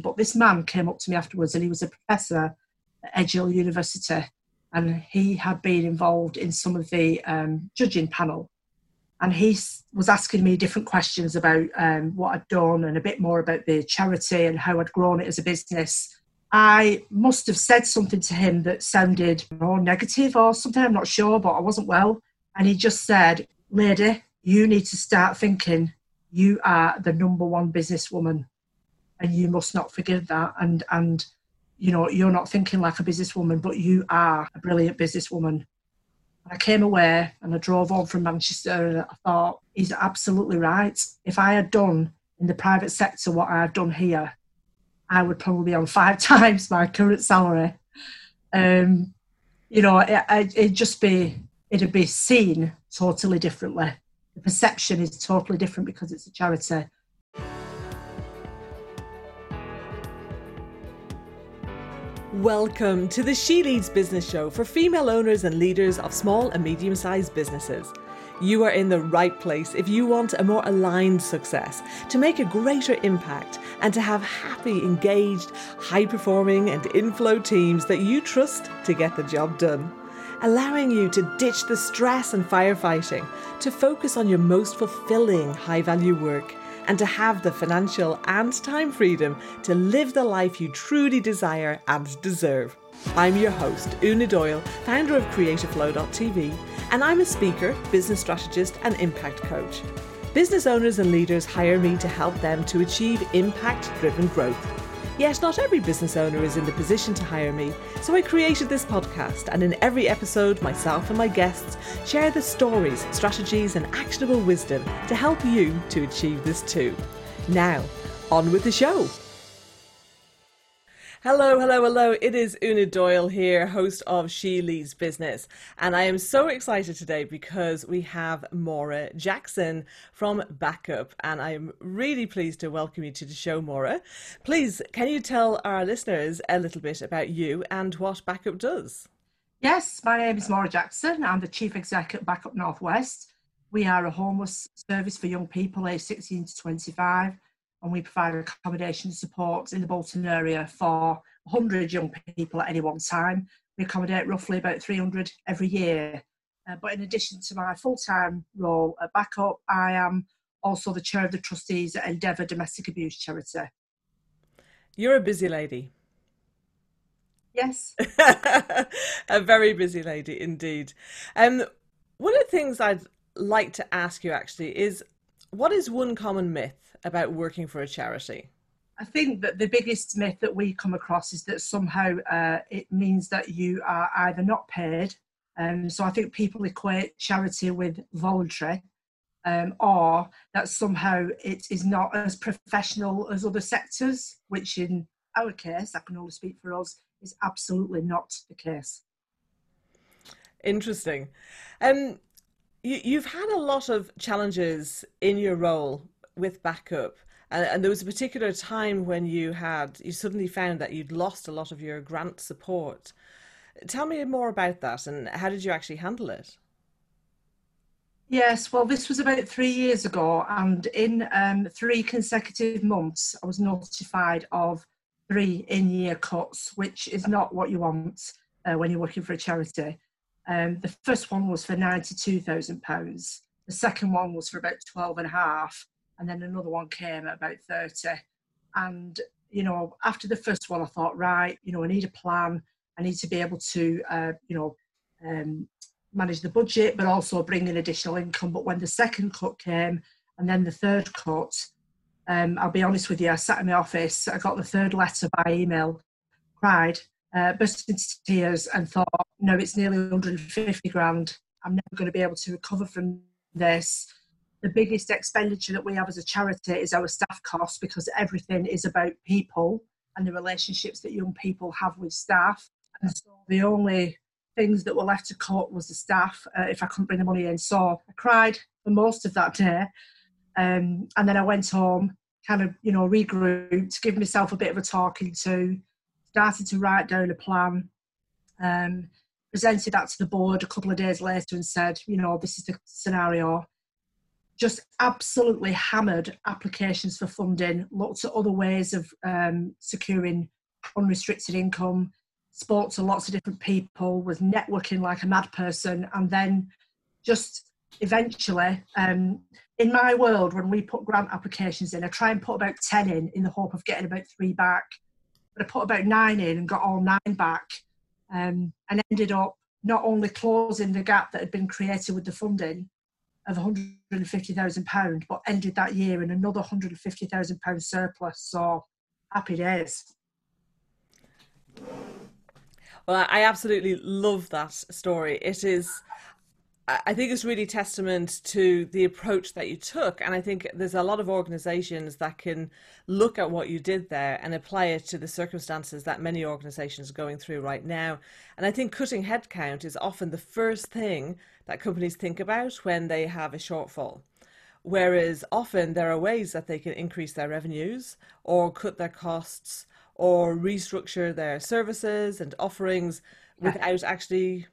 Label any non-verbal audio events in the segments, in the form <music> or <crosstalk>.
But this man came up to me afterwards and he was a professor at Edge Hill University and he had been involved in some of the um, judging panel. And he was asking me different questions about um, what I'd done and a bit more about the charity and how I'd grown it as a business. I must have said something to him that sounded more negative or something, I'm not sure, but I wasn't well. And he just said, Lady, you need to start thinking you are the number one businesswoman and you must not forget that. And, and you know, you're not thinking like a businesswoman, but you are a brilliant businesswoman. I came away and I drove on from Manchester and I thought, he's absolutely right. If I had done in the private sector what I've done here, I would probably be on five <laughs> times my current salary. Um, you know, it, it'd just be, it'd be seen totally differently. The perception is totally different because it's a charity. Welcome to the She Leads Business Show for female owners and leaders of small and medium sized businesses. You are in the right place if you want a more aligned success, to make a greater impact, and to have happy, engaged, high performing, and inflow teams that you trust to get the job done. Allowing you to ditch the stress and firefighting, to focus on your most fulfilling high value work and to have the financial and time freedom to live the life you truly desire and deserve. I'm your host, Una Doyle, founder of CreativFlow.tv, and I'm a speaker, business strategist, and impact coach. Business owners and leaders hire me to help them to achieve impact driven growth. Yet, not every business owner is in the position to hire me, so I created this podcast, and in every episode, myself and my guests share the stories, strategies, and actionable wisdom to help you to achieve this too. Now, on with the show. Hello, hello, hello. It is Una Doyle here, host of She Leads Business. And I am so excited today because we have Maura Jackson from Backup. And I'm really pleased to welcome you to the show, Maura. Please, can you tell our listeners a little bit about you and what Backup does? Yes, my name is Maura Jackson. I'm the Chief Executive at Backup Northwest. We are a homeless service for young people aged 16 to 25 and we provide accommodation support in the Bolton area for 100 young people at any one time. We accommodate roughly about 300 every year. Uh, but in addition to my full time role at Backup, I am also the chair of the trustees at Endeavour Domestic Abuse Charity. You're a busy lady. Yes. <laughs> a very busy lady indeed. Um, one of the things I'd like to ask you actually is what is one common myth about working for a charity? I think that the biggest myth that we come across is that somehow uh, it means that you are either not paid. Um, so I think people equate charity with voluntary, um, or that somehow it is not as professional as other sectors, which in our case, I can only speak for us, is absolutely not the case. Interesting. Um, you, you've had a lot of challenges in your role with backup. And, and, there was a particular time when you had you suddenly found that you'd lost a lot of your grant support. Tell me more about that and how did you actually handle it? Yes, well, this was about three years ago, and in um, three consecutive months, I was notified of three in year cuts, which is not what you want uh, when you're working for a charity. Um, the first one was for £92,000, the second one was for about 12 and a half, and then another one came at about 30 and you know after the first one i thought right you know i need a plan. I need to be able to uh, you know um, manage the budget but also bring in additional income. But when the second cut came and then the third cut um, i'll be honest with you i sat in my office i got the third letter by email cried uh, burst into tears and thought no it's nearly 150 grand i'm never going to be able to recover from this the biggest expenditure that we have as a charity is our staff costs because everything is about people and the relationships that young people have with staff. And so the only things that were left to cut was the staff uh, if I couldn't bring the money in. So I cried for most of that day. Um, and then I went home, kind of, you know, regrouped, give myself a bit of a talking to, started to write down a plan, um, presented that to the board a couple of days later and said, you know, this is the scenario just absolutely hammered applications for funding, lots of other ways of um, securing unrestricted income, spoke to lots of different people, was networking like a mad person, and then just eventually, um, in my world, when we put grant applications in, I try and put about 10 in in the hope of getting about three back. But I put about nine in and got all nine back um, and ended up not only closing the gap that had been created with the funding of £150,000, but ended that year in another £150,000 surplus. So happy days. Well, I absolutely love that story. It is, I think it's really testament to the approach that you took. And I think there's a lot of organizations that can look at what you did there and apply it to the circumstances that many organizations are going through right now. And I think cutting headcount is often the first thing that companies think about when they have a shortfall. Whereas often there are ways that they can increase their revenues or cut their costs or restructure their services and offerings without actually,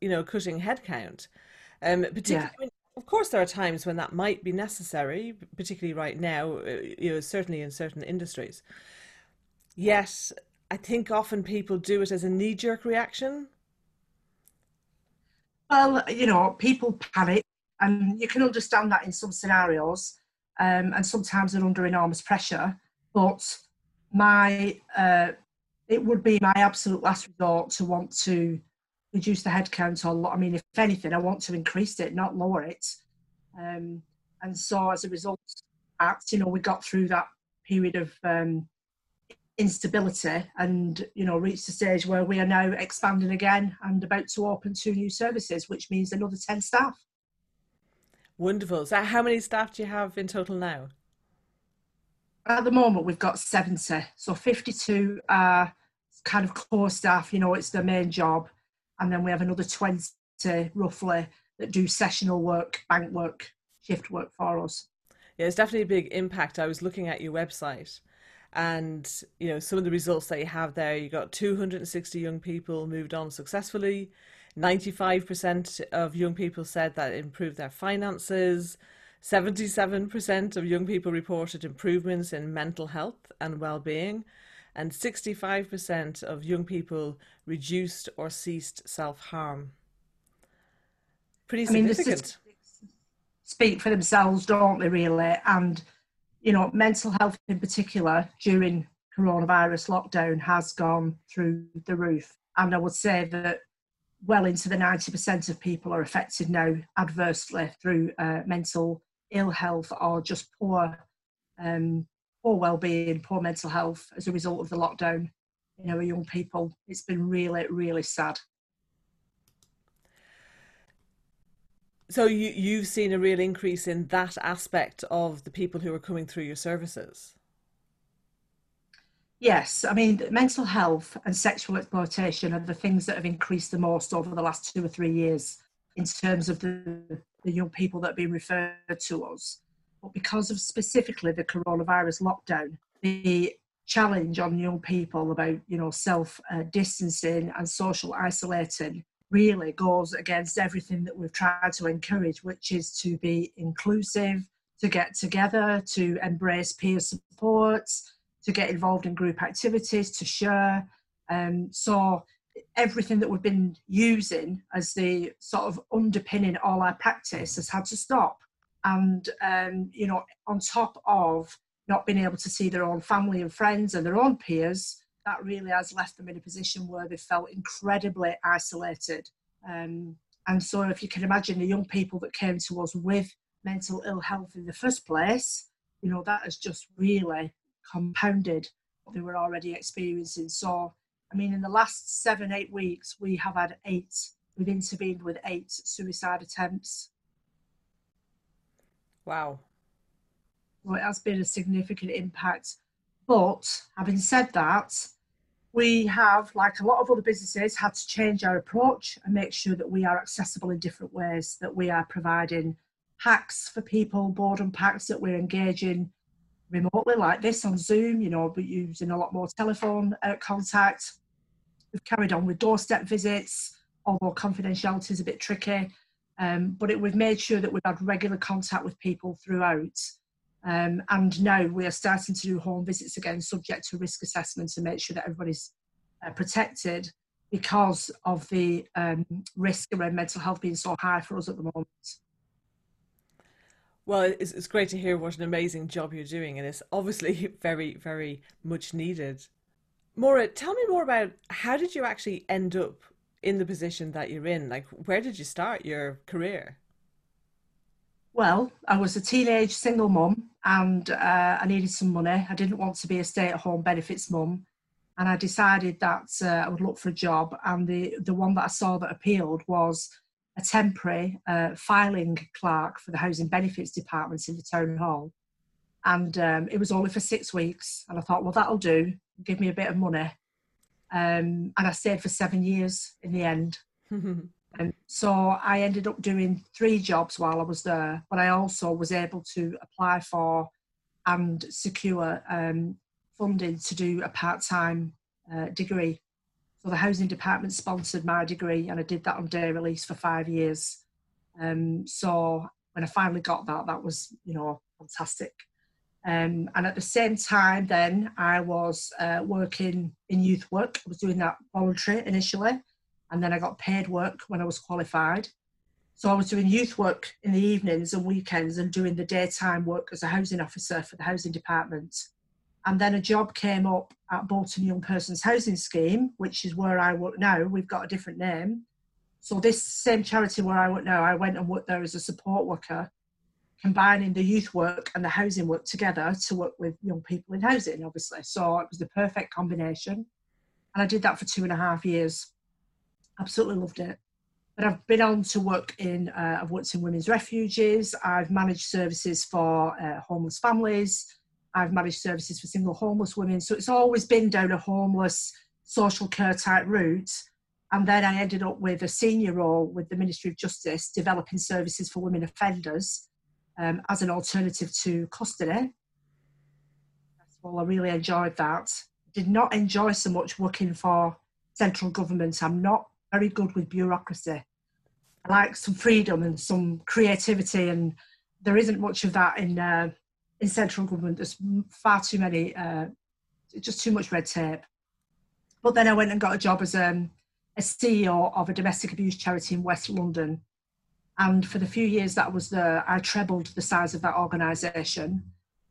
you know, cutting headcount. Um, particularly, yeah. of course, there are times when that might be necessary, particularly right now, uh, you know, certainly in certain industries. Yet, I think often people do it as a knee jerk reaction. Well, you know, people panic, and you can understand that in some scenarios, um, and sometimes they're under enormous pressure. But my uh, it would be my absolute last resort to want to reduce the headcount or I mean, if anything, I want to increase it, not lower it. Um, and so as a result, act, you know, we got through that period of um, instability and you know reached a stage where we are now expanding again and about to open two new services, which means another ten staff. Wonderful. So, how many staff do you have in total now? At the moment, we've got 70. So 52 are kind of core staff, you know, it's their main job. And then we have another 20 roughly that do sessional work, bank work, shift work for us. Yeah, it's definitely a big impact. I was looking at your website and you know some of the results that you have there you got 260 young people moved on successfully 95% of young people said that improved their finances 77% of young people reported improvements in mental health and well-being, and 65% of young people reduced or ceased self-harm. Pretty significant. I mean, speak for themselves, don't they, really? And, you know, mental health in particular during coronavirus lockdown has gone through the roof. And I would say that well into the 90% of people are affected now adversely through uh, mental ill health or just poor um, poor well-being, poor mental health as a result of the lockdown in our young people. It's been really, really sad. So you you've seen a real increase in that aspect of the people who are coming through your services. Yes, I mean mental health and sexual exploitation are the things that have increased the most over the last two or three years in terms of the the young people that are being referred to us. But because of specifically the coronavirus lockdown, the challenge on young people about you know self uh, distancing and social isolating really goes against everything that we've tried to encourage, which is to be inclusive, to get together, to embrace peer support, to get involved in group activities, to share. Um, so everything that we've been using as the sort of underpinning all our practice has had to stop. And, um, you know, on top of not being able to see their own family and friends and their own peers, that really has left them in a position where they felt incredibly isolated. Um, and so, if you can imagine the young people that came to us with mental ill health in the first place, you know, that has just really compounded what they were already experiencing. So, I mean, in the last seven, eight weeks, we have had eight, we've intervened with eight suicide attempts. Wow. Well, it has been a significant impact. But having said that, we have, like a lot of other businesses, had to change our approach and make sure that we are accessible in different ways, that we are providing packs for people, boredom packs, that we're engaging remotely like this on Zoom, you know, we're using a lot more telephone uh, contact. We've carried on with doorstep visits, although confidentiality is a bit tricky. Um, but it, we've made sure that we've had regular contact with people throughout. Um, and now we are starting to do home visits again, subject to risk assessment to make sure that everybody's uh, protected because of the um, risk around mental health being so high for us at the moment. Well, it's, it's great to hear what an amazing job you're doing, and it's obviously <laughs> very, very much needed. Maura, tell me more about how did you actually end up in the position that you're in? Like, where did you start your career? Well, I was a teenage single mum and uh, I needed some money. I didn't want to be a stay at home benefits mum. And I decided that uh, I would look for a job. And the, the one that I saw that appealed was a temporary uh, filing clerk for the Housing Benefits Department in the Town Hall. And um, it was only for six weeks. And I thought, well, that'll do give me a bit of money. Um, and I stayed for seven years in the end. <laughs> and so I ended up doing three jobs while I was there, but I also was able to apply for and secure um, funding to do a part time uh, degree. So the housing department sponsored my degree, and I did that on day release for five years. Um, so when I finally got that, that was you know fantastic. Um, and at the same time, then I was uh, working in youth work. I was doing that voluntary initially, and then I got paid work when I was qualified. So I was doing youth work in the evenings and weekends and doing the daytime work as a housing officer for the housing department. And then a job came up at Bolton Young Persons Housing Scheme, which is where I work now. We've got a different name. So this same charity where I work now, I went and worked there as a support worker combining the youth work and the housing work together to work with young people in housing, obviously. So it was the perfect combination. And I did that for two and a half years. Absolutely loved it. But I've been on to work in, uh, I've worked in women's refuges, I've managed services for uh, homeless families, I've managed services for single homeless women. So it's always been down a homeless social care type route. And then I ended up with a senior role with the Ministry of Justice, developing services for women offenders um, as an alternative to custody. Well, I really enjoyed that. Did not enjoy so much working for central government. I'm not very good with bureaucracy. I like some freedom and some creativity, and there isn't much of that in uh, in central government. There's far too many, uh, just too much red tape. But then I went and got a job as um, a CEO of a domestic abuse charity in West London, and for the few years that I was there, I trebled the size of that organisation.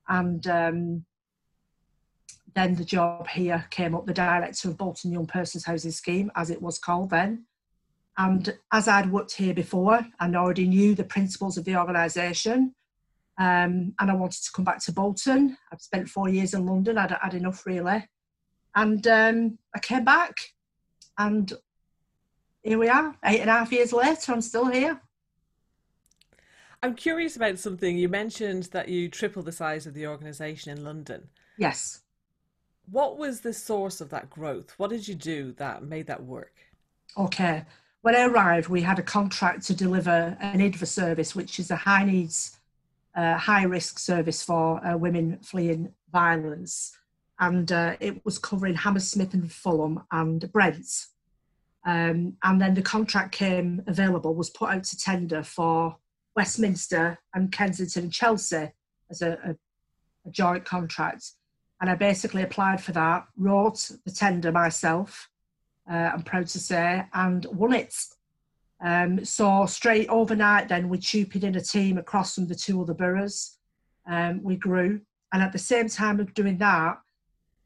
And um, then the job here came up, the director of Bolton Young Persons Housing Scheme, as it was called then. And as I'd worked here before and already knew the principles of the organisation, um, and I wanted to come back to Bolton. I'd spent four years in London, I'd had enough really. And um, I came back, and here we are, eight and a half years later, I'm still here. I'm curious about something. You mentioned that you tripled the size of the organisation in London. Yes. What was the source of that growth? What did you do that made that work? Okay. When I arrived, we had a contract to deliver an IDVA service, which is a high needs, uh, high risk service for uh, women fleeing violence. And uh, it was covering Hammersmith and Fulham and Brent. Um, and then the contract came available, was put out to tender for Westminster and Kensington and Chelsea as a, a, a joint contract. And I basically applied for that, wrote the tender myself, uh, I'm proud to say, and won it. Um, so straight overnight, then we TUPE'd in a team across from the two other boroughs. Um, we grew, and at the same time of doing that,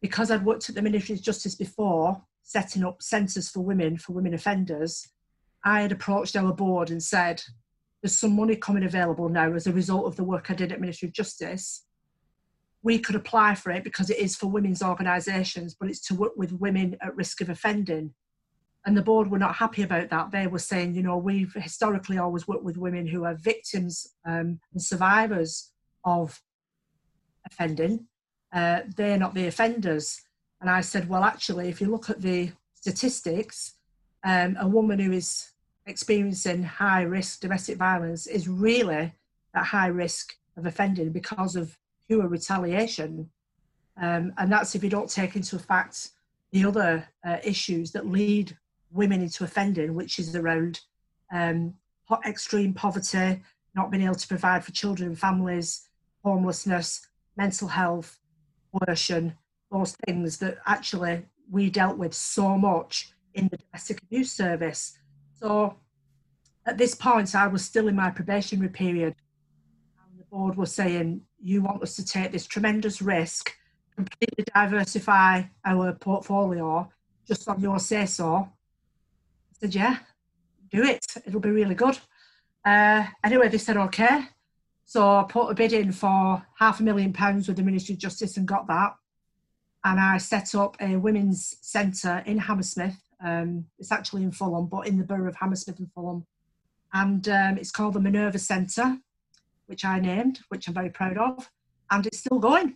because I'd worked at the Ministry of Justice before, setting up centres for women for women offenders, I had approached our board and said, there's some money coming available now as a result of the work I did at Ministry of Justice. We could apply for it because it is for women's organisations, but it's to work with women at risk of offending. And the board were not happy about that. They were saying, you know, we've historically always worked with women who are victims um, and survivors of offending. Uh, they're not the offenders. And I said, well, actually, if you look at the statistics, um, a woman who is experiencing high risk domestic violence is really at high risk of offending because of pure retaliation. Um, and that's if you don't take into fact the other uh, issues that lead women into offending, which is around um, extreme poverty, not being able to provide for children and families, homelessness, mental health, coercion, those things that actually we dealt with so much in the domestic abuse service. So at this point, I was still in my probationary period. And the board was saying, You want us to take this tremendous risk, completely diversify our portfolio just on your say so. I said, Yeah, do it. It'll be really good. Uh, anyway, they said, Okay. So I put a bid in for half a million pounds with the Ministry of Justice and got that. And I set up a women's centre in Hammersmith. Um, it's actually in Fulham, but in the borough of Hammersmith and Fulham. And um, it's called the Minerva Centre, which I named, which I'm very proud of. And it's still going,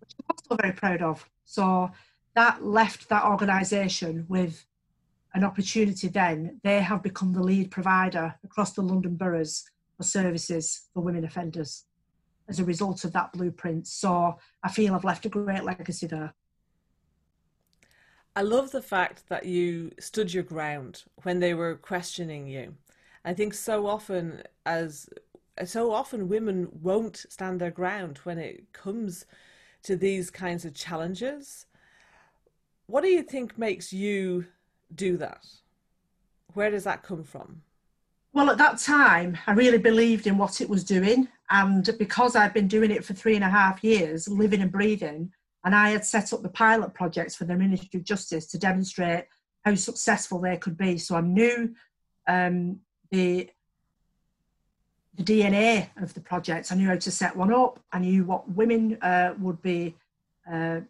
which I'm also very proud of. So that left that organisation with an opportunity then. They have become the lead provider across the London boroughs for services for women offenders as a result of that blueprint. So I feel I've left a great legacy there. I love the fact that you stood your ground when they were questioning you. I think so often as so often women won't stand their ground when it comes to these kinds of challenges. What do you think makes you do that? Where does that come from? Well, at that time, I really believed in what it was doing. And because I'd been doing it for three and a half years, living and breathing, and I had set up the pilot projects for the Ministry of Justice to demonstrate how successful they could be. So I knew um, the the DNA of the project. I knew how to set one up. I knew what women uh, would be uh,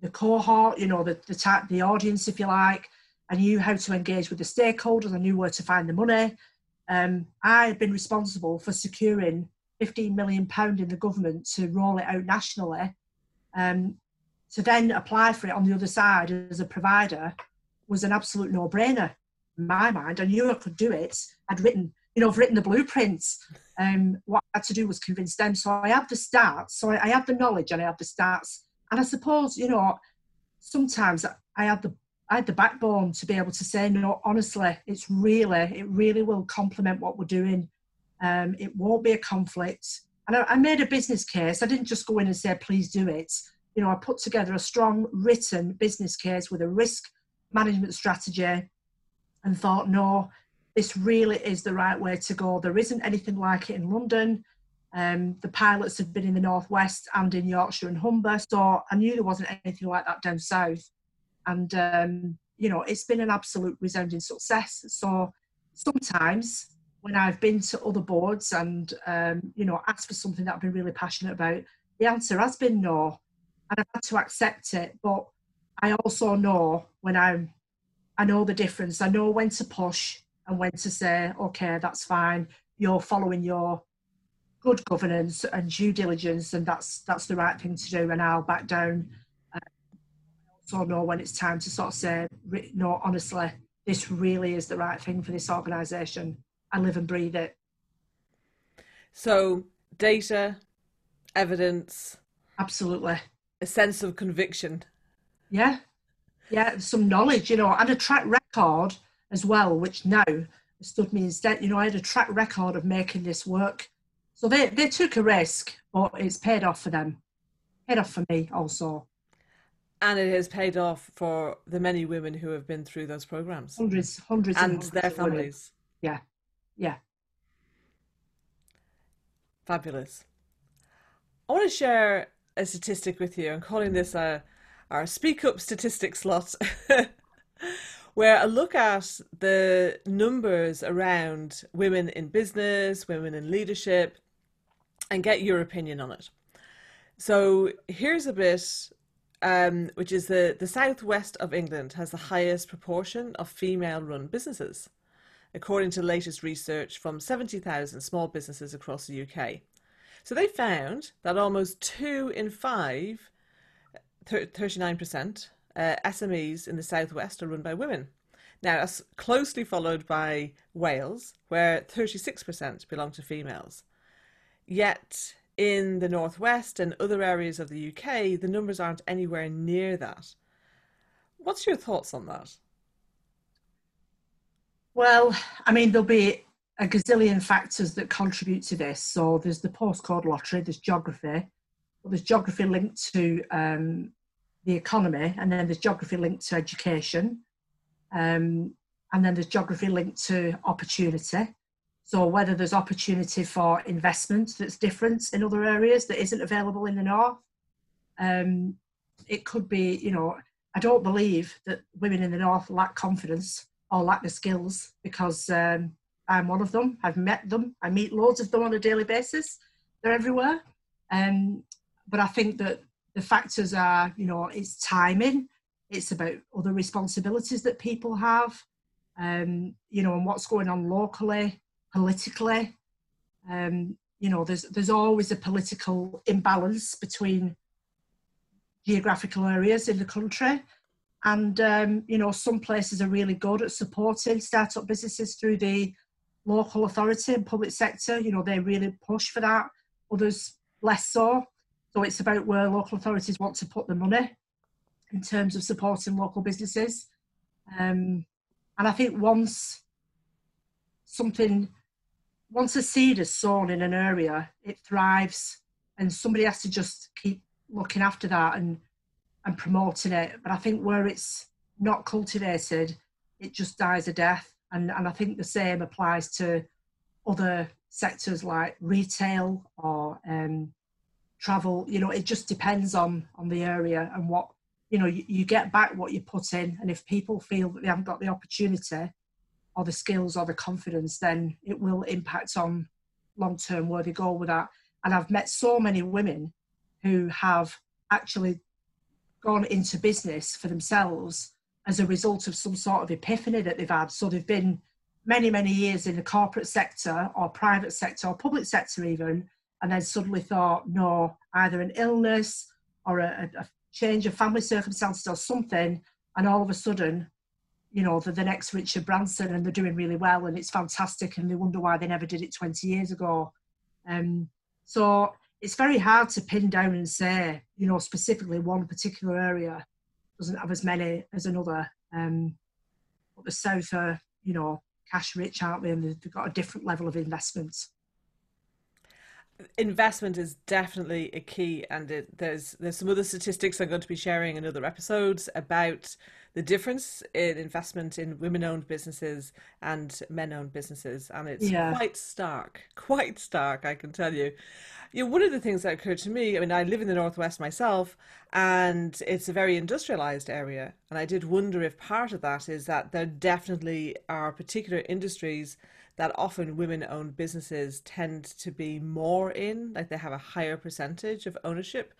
the cohort, you know, the the, type, the audience, if you like. I knew how to engage with the stakeholders. I knew where to find the money. Um, I had been responsible for securing 15 million pound in the government to roll it out nationally. Um, to then apply for it on the other side as a provider was an absolute no-brainer in my mind. I knew I could do it. I'd written, you know, I've written the blueprints. Um, what I had to do was convince them. So I had the stats. So I, had the knowledge and I had the stats. And I suppose, you know, sometimes I had the I had the backbone to be able to say, no, honestly, it's really, it really will complement what we're doing. Um, it won't be a conflict. And I, I, made a business case. I didn't just go in and say, please do it. You know, I put together a strong written business case with a risk management strategy and thought, no, this really is the right way to go. There isn't anything like it in London. Um, the pilots have been in the Northwest and in Yorkshire and Humber. So I knew there wasn't anything like that down south and um, you know it's been an absolute resounding success so sometimes when i've been to other boards and um, you know asked for something that i've been really passionate about the answer has been no and i've had to accept it but i also know when i'm i know the difference i know when to push and when to say okay that's fine you're following your good governance and due diligence and that's that's the right thing to do and i'll back down um, I also know when it's time to sort of say, no, honestly, this really is the right thing for this organisation. I live and breathe it. So, data, evidence. Absolutely. A sense of conviction. Yeah. Yeah, some knowledge, you know, and a track record as well, which now stood me instead. You know, I had a track record of making this work. So they, they took a risk, but it's paid off for them. Paid off for me also and it has paid off for the many women who have been through those programs hundreds hundreds and, hundreds their families yeah yeah fabulous i want to share a statistic with you i'm calling this a our speak up statistic slot <laughs> where I look at the numbers around women in business, women in leadership, and get your opinion on it. So here's a bit um, which is the, the southwest of England, has the highest proportion of female run businesses, according to latest research from 70,000 small businesses across the UK. So they found that almost two in five, 39%, uh, SMEs in the southwest are run by women. Now, that's closely followed by Wales, where 36% belong to females. Yet, in the northwest and other areas of the UK, the numbers aren't anywhere near that. What's your thoughts on that? Well, I mean, there'll be a gazillion factors that contribute to this. So there's the postcode lottery, there's geography, but there's geography linked to um, the economy, and then there's geography linked to education, um, and then there's geography linked to opportunity. So whether there's opportunity for investment that's different in other areas that isn't available in the north, um, it could be, you know, I don't believe that women in the north lack confidence or lack the skills because um, I'm one of them. I've met them. I meet loads of them on a daily basis. They're everywhere. Um, but I think that the factors are, you know, it's timing. It's about other responsibilities that people have, um, you know, and what's going on locally, politically. Um, you know, there's there's always a political imbalance between geographical areas in the country. And, um, you know, some places are really good at supporting startup businesses through the local authority and public sector. You know, they really push for that. Others less so. So it's about where local authorities want to put the money in terms of supporting local businesses. Um, and I think once something, once a seed is sown in an area, it thrives, and somebody has to just keep looking after that and and promoting it. But I think where it's not cultivated, it just dies a death. And and I think the same applies to other sectors like retail or um, travel. You know, it just depends on on the area and what you know. You, you get back what you put in, and if people feel that they haven't got the opportunity or the skills or the confidence, then it will impact on long term where they go with that. And I've met so many women who have actually gone into business for themselves as a result of some sort of epiphany that they've had. So they've been many, many years in the corporate sector or private sector or public sector even, and then suddenly thought, no, either an illness or a, a change of family circumstances or something, and all of a sudden, you know, they're the next Richard Branson and they're doing really well and it's fantastic and they wonder why they never did it 20 years ago. Um, so it's very hard to pin down and say, you know, specifically one particular area doesn't have as many as another. Um, but the South are, you know, cash rich, aren't they? And they've got a different level of investment. Investment is definitely a key, and it, there's there's some other statistics I'm going to be sharing in other episodes about the difference in investment in women-owned businesses and men-owned businesses, and it's yeah. quite stark, quite stark, I can tell you you know, one of the things that occurred to me, I mean, I live in the Northwest myself, and it's a very industrialized area. And I did wonder if part of that is that there definitely are particular industries that often women owned businesses tend to be more in, like they have a higher percentage of ownership.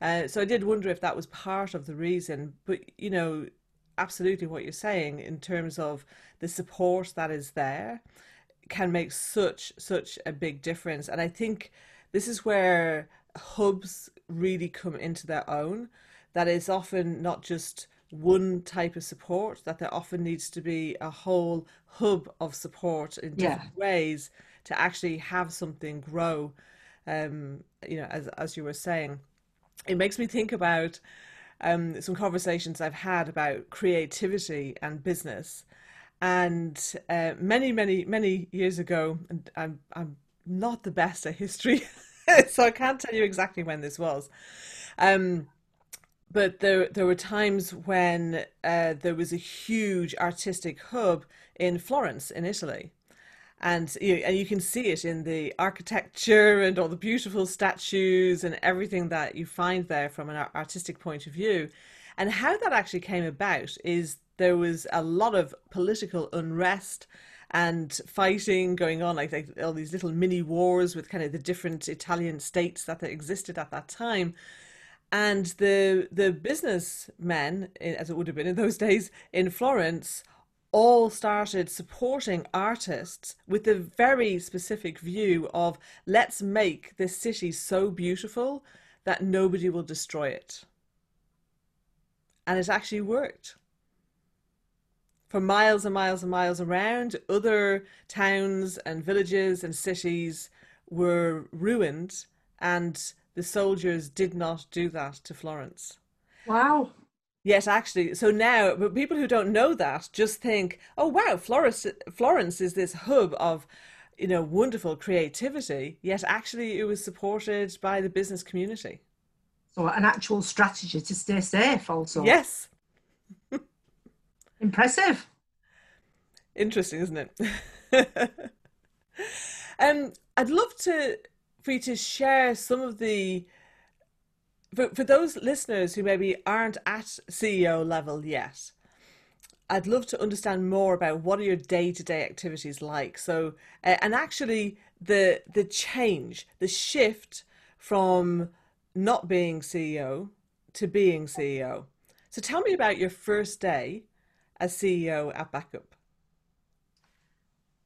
Uh, so I did wonder if that was part of the reason. But, you know, absolutely what you're saying in terms of the support that is there can make such, such a big difference. And I think this is where hubs really come into their own. That is often not just one type of support, that there often needs to be a whole hub of support in different yeah. ways to actually have something grow. Um, you know, as as you were saying, it makes me think about um, some conversations I've had about creativity and business. And uh, many, many, many years ago, and I'm, I'm not the best at history, <laughs> so I can't tell you exactly when this was. Um, but there there were times when uh, there was a huge artistic hub in Florence in Italy. And you, and you can see it in the architecture and all the beautiful statues and everything that you find there from an artistic point of view. And how that actually came about is there was a lot of political unrest and fighting going on, like, like all these little mini wars with kind of the different Italian states that existed at that time. And the the businessmen, as it would have been in those days in Florence, all started supporting artists with the very specific view of let's make this city so beautiful that nobody will destroy it. And it actually worked for miles and miles and miles around. Other towns and villages and cities were ruined, and the soldiers did not do that to Florence. Wow. Yes, actually. So now, but people who don't know that just think, oh wow, Florence, Florence is this hub of, you know, wonderful creativity. Yet actually, it was supported by the business community. So an actual strategy to stay safe, also. Yes. <laughs> Impressive. Interesting, isn't it? <laughs> um, I'd love to for you to share some of the for, for those listeners who maybe aren't at CEO level yet, I'd love to understand more about what are your day-to-day activities like. So, uh, and actually the the change, the shift from not being CEO to being CEO. So, tell me about your first day as CEO at Backup.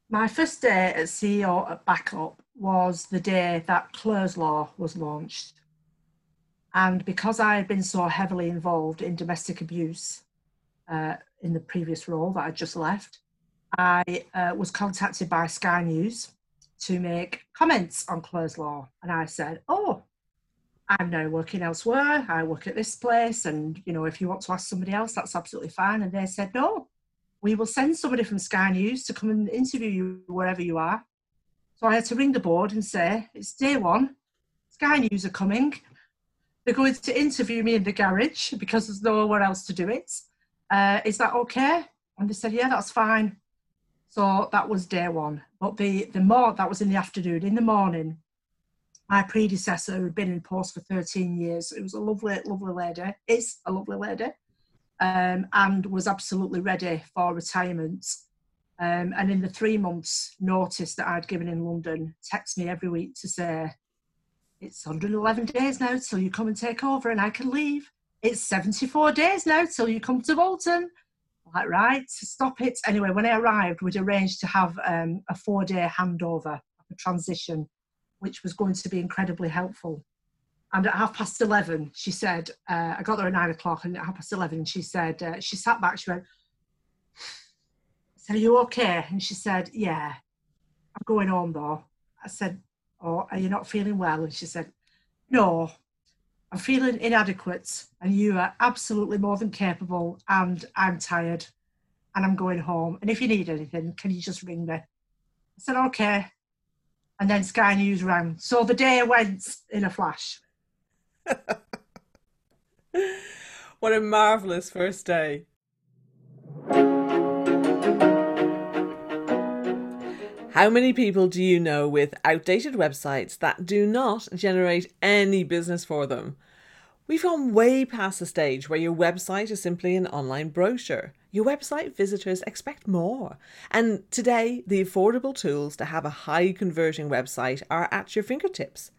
My first day as CEO at Backup was the day that Clare's Law was launched. And because I had been so heavily involved in domestic abuse uh, in the previous role that I just left, I uh, was contacted by Sky News to make comments on Clare's Law. And I said, Oh, I'm now working elsewhere. I work at this place. And, you know, if you want to ask somebody else, that's absolutely fine. And they said, No, we will send somebody from Sky News to come and interview you wherever you are. So I had to ring the board and say, It's day one. Sky News are coming. They're going to interview me in the garage because there's nowhere else to do it. Uh, is that okay? And they said, yeah, that's fine. So that was day one. But the the more that was in the afternoon. In the morning, my predecessor who'd been in post for 13 years. It was a lovely, lovely lady. Is a lovely lady, um, and was absolutely ready for retirement. Um, and in the three months notice that I'd given in London, text me every week to say, it's 111 days now till you come and take over and I can leave. It's 74 days now till you come to Bolton. Like, right, stop it. Anyway, when I arrived, we'd arranged to have um, a four day handover, a transition, which was going to be incredibly helpful. And at half past 11, she said, uh, I got there at nine o'clock, and at half past 11, she said, uh, she sat back, she went, I said, Are you okay? And she said, Yeah, I'm going home though. I said, or are you not feeling well? And she said, no, I'm feeling inadequate and you are absolutely more than capable and I'm tired and I'm going home. And if you need anything, can you just ring me? I said, okay. And then Sky News rang. So the day went in a flash. <laughs> what a marvellous first day. How many people do you know with outdated websites that do not generate any business for them? We've gone way past the stage where your website is simply an online brochure. Your website visitors expect more. And today, the affordable tools to have a high converting website are at your fingertips.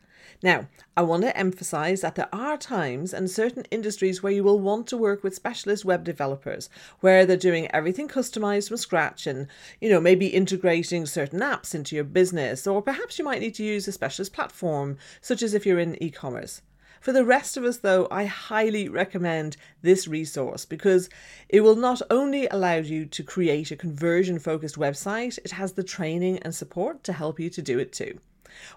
Now, I want to emphasize that there are times and certain industries where you will want to work with specialist web developers, where they're doing everything customized from scratch and, you know, maybe integrating certain apps into your business, or perhaps you might need to use a specialist platform, such as if you're in e commerce. For the rest of us, though, I highly recommend this resource because it will not only allow you to create a conversion focused website, it has the training and support to help you to do it too.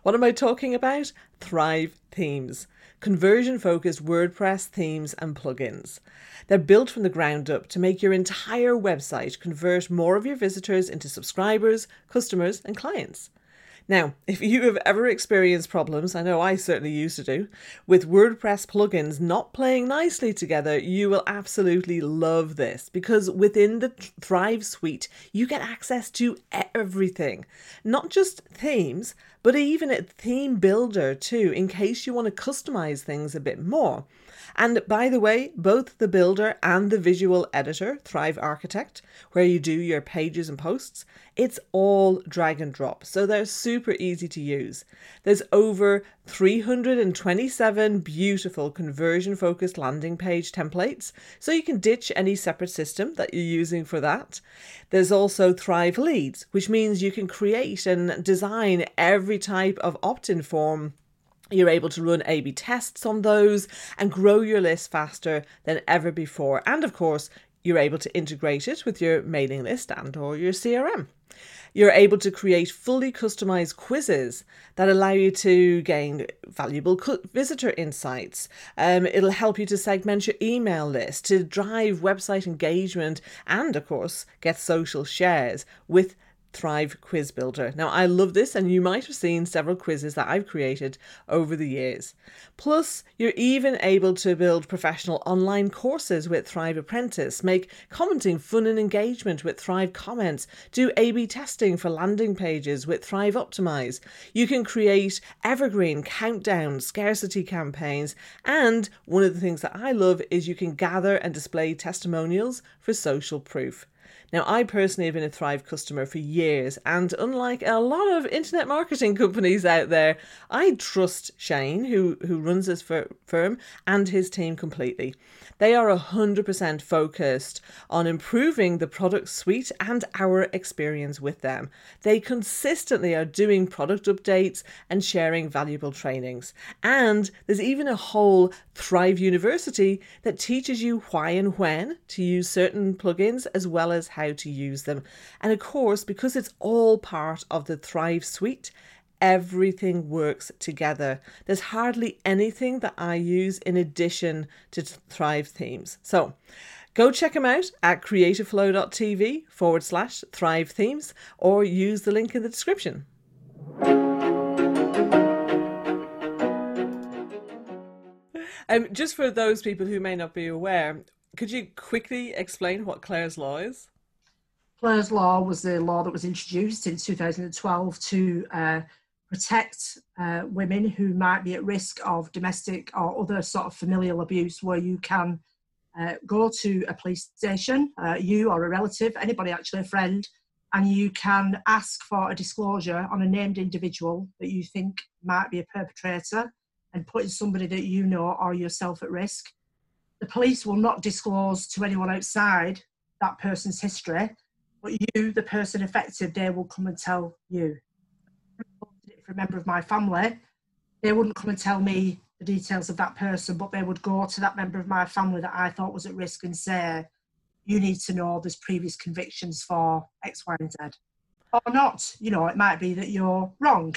What am I talking about? Thrive Themes. Conversion focused WordPress themes and plugins. They're built from the ground up to make your entire website convert more of your visitors into subscribers, customers, and clients. Now, if you have ever experienced problems, I know I certainly used to do, with WordPress plugins not playing nicely together, you will absolutely love this because within the Thrive suite, you get access to everything. Not just themes, but even a theme builder too, in case you want to customize things a bit more. And by the way, both the builder and the visual editor, Thrive Architect, where you do your pages and posts, it's all drag and drop. So they're super easy to use. There's over 327 beautiful conversion focused landing page templates, so you can ditch any separate system that you're using for that. There's also Thrive Leads, which means you can create and design every type of opt in form you're able to run A B tests on those and grow your list faster than ever before. And of course, you're able to integrate it with your mailing list and or your CRM. You're able to create fully customized quizzes that allow you to gain valuable visitor insights. Um, it'll help you to segment your email list, to drive website engagement, and of course, get social shares with Thrive Quiz Builder. Now, I love this, and you might have seen several quizzes that I've created over the years. Plus, you're even able to build professional online courses with Thrive Apprentice, make commenting fun and engagement with Thrive Comments, do A B testing for landing pages with Thrive Optimize. You can create evergreen countdown scarcity campaigns, and one of the things that I love is you can gather and display testimonials for social proof. Now, I personally have been a Thrive customer for years, and unlike a lot of internet marketing <laughs> companies out there, I trust Shane, who, who runs this firm, and his team completely. They are 100% focused on improving the product suite and our experience with them. They consistently are doing product updates and sharing valuable trainings. And there's even a whole Thrive University that teaches you why and when to use certain plugins as well as how to use them. And of course, because it's all part of the Thrive suite, everything works together. There's hardly anything that I use in addition to Thrive themes. So go check them out at creativeflow.tv forward slash Thrive themes or use the link in the description. Um, just for those people who may not be aware, could you quickly explain what Clare's Law is? Clare's Law was the law that was introduced in 2012 to uh, protect uh, women who might be at risk of domestic or other sort of familial abuse, where you can uh, go to a police station, uh, you or a relative, anybody actually, a friend, and you can ask for a disclosure on a named individual that you think might be a perpetrator and putting somebody that you know or yourself at risk. The police will not disclose to anyone outside that person's history, but you, the person affected, they will come and tell you a member of my family, they wouldn't come and tell me the details of that person, but they would go to that member of my family that I thought was at risk and say, you need to know there's previous convictions for X, Y, and Z. Or not, you know, it might be that you're wrong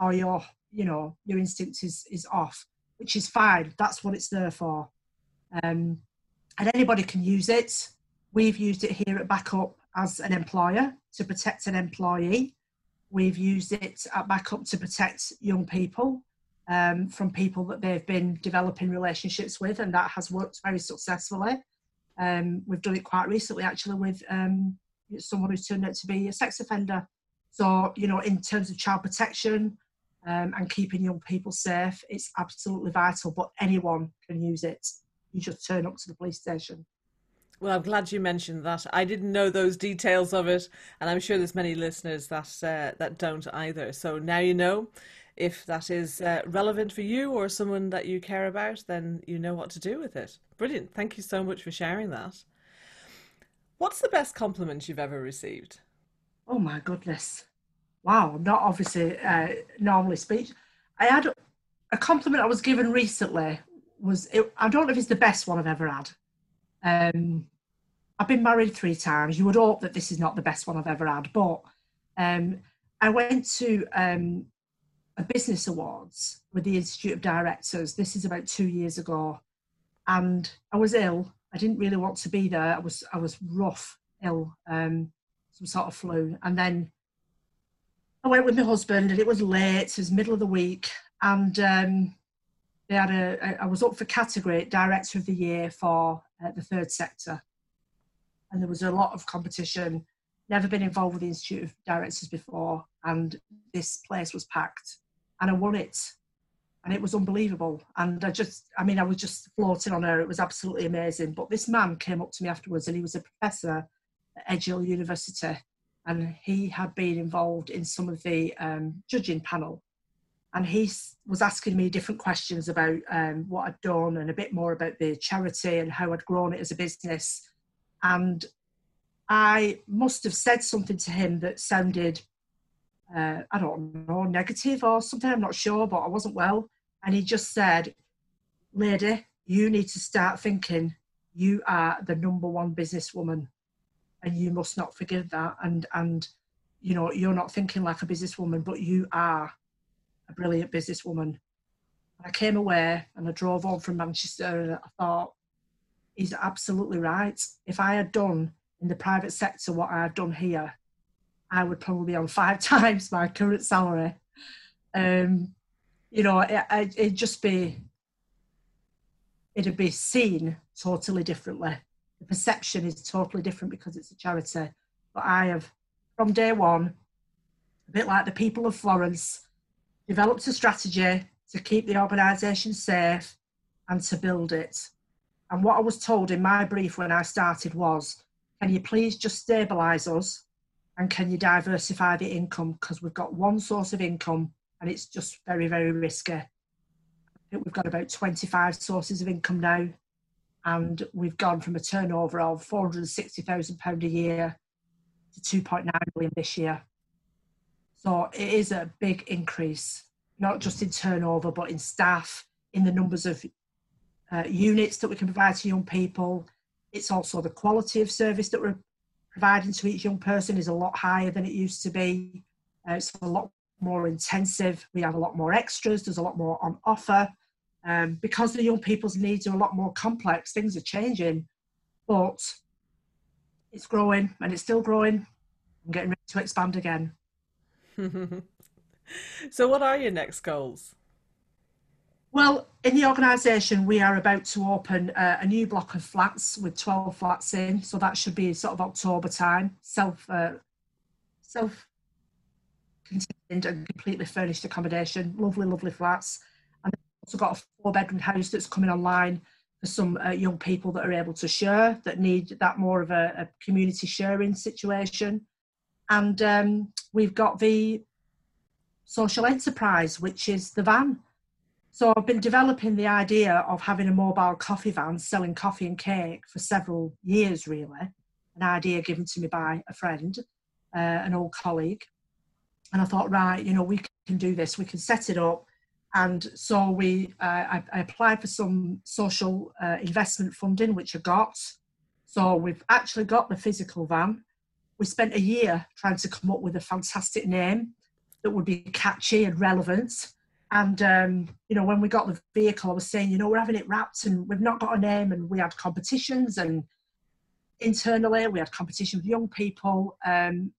or your, you know, your instinct is, is off, which is fine. That's what it's there for. Um, and anybody can use it. We've used it here at Backup as an employer to protect an employee. We've used it at backup to protect young people um, from people that they've been developing relationships with, and that has worked very successfully. Um, we've done it quite recently, actually, with um, someone who's turned out to be a sex offender. So, you know, in terms of child protection um, and keeping young people safe, it's absolutely vital, but anyone can use it. You just turn up to the police station. Well, I'm glad you mentioned that. I didn't know those details of it, and I'm sure there's many listeners that uh, that don't either. So now you know. If that is uh, relevant for you or someone that you care about, then you know what to do with it. Brilliant. Thank you so much for sharing that. What's the best compliment you've ever received? Oh my goodness. Wow, not obviously uh, normally speech. I had a compliment I was given recently was it, I don't know if it's the best one I've ever had. Um, I've been married three times. You would hope that this is not the best one I've ever had, but um, I went to um, a business awards with the Institute of Directors. This is about two years ago, and I was ill. I didn't really want to be there. I was I was rough ill, um, some sort of flu, and then I went with my husband, and it was late. It was middle of the week, and um, they had a. I was up for category Director of the Year for uh, the third sector and there was a lot of competition. Never been involved with the Institute of Directors before, and this place was packed, and I won it, and it was unbelievable. And I just, I mean, I was just floating on air. It was absolutely amazing. But this man came up to me afterwards, and he was a professor at Edge Hill University, and he had been involved in some of the um, judging panel and he was asking me different questions about um, what I'd done and a bit more about the charity and how I'd grown it as a business and I must have said something to him that sounded, uh, I don't know, negative or something. I'm not sure, but I wasn't well. And he just said, Lady, you need to start thinking you are the number one businesswoman and you must not forget that. And, and you know, you're not thinking like a businesswoman, but you are a brilliant businesswoman. I came away and I drove home from Manchester and I thought, he's absolutely right. If I had done in the private sector what I've done here, I would probably be on five <laughs> times my current salary. Um, you know, it, it'd just be, it'd be seen totally differently. The perception is totally different because it's a charity. But I have, from day one, a bit like the people of Florence, developed a strategy to keep the organisation safe and to build it. And what I was told in my brief when I started was, can you please just stabilise us and can you diversify the income? Because we've got one source of income and it's just very, very risky. We've got about 25 sources of income now, and we've gone from a turnover of £460,000 a year to 2.9 million this year. So it is a big increase not just in turnover, but in staff, in the numbers of uh, units that we can provide to young people. It's also the quality of service that we're providing to each young person is a lot higher than it used to be. Uh, it's a lot more intensive. We have a lot more extras. There's a lot more on offer. Um, because the young people's needs are a lot more complex, things are changing, but it's growing and it's still growing. I'm getting ready to expand again. <laughs> so, what are your next goals? Well, in the organisation, we are about to open uh, a new block of flats with 12 flats in. So that should be sort of October time, self uh, self contained and completely furnished accommodation. Lovely, lovely flats. And we've also got a four bedroom house that's coming online for some uh, young people that are able to share, that need that more of a, a community sharing situation. And um, we've got the social enterprise, which is the van. So I've been developing the idea of having a mobile coffee van selling coffee and cake for several years, really. An idea given to me by a friend, uh, an old colleague. And I thought, right, you know, we can do this, we can set it up. And so we, uh, I, I, applied for some social uh, investment funding, which I got. So we've actually got the physical van. We spent a year trying to come up with a fantastic name that would be catchy and relevant. And um, you know, when we got the vehicle, I was saying, you know, we're having it wrapped and we've not got a name, and we had competitions and internally we had competition with young people. Um,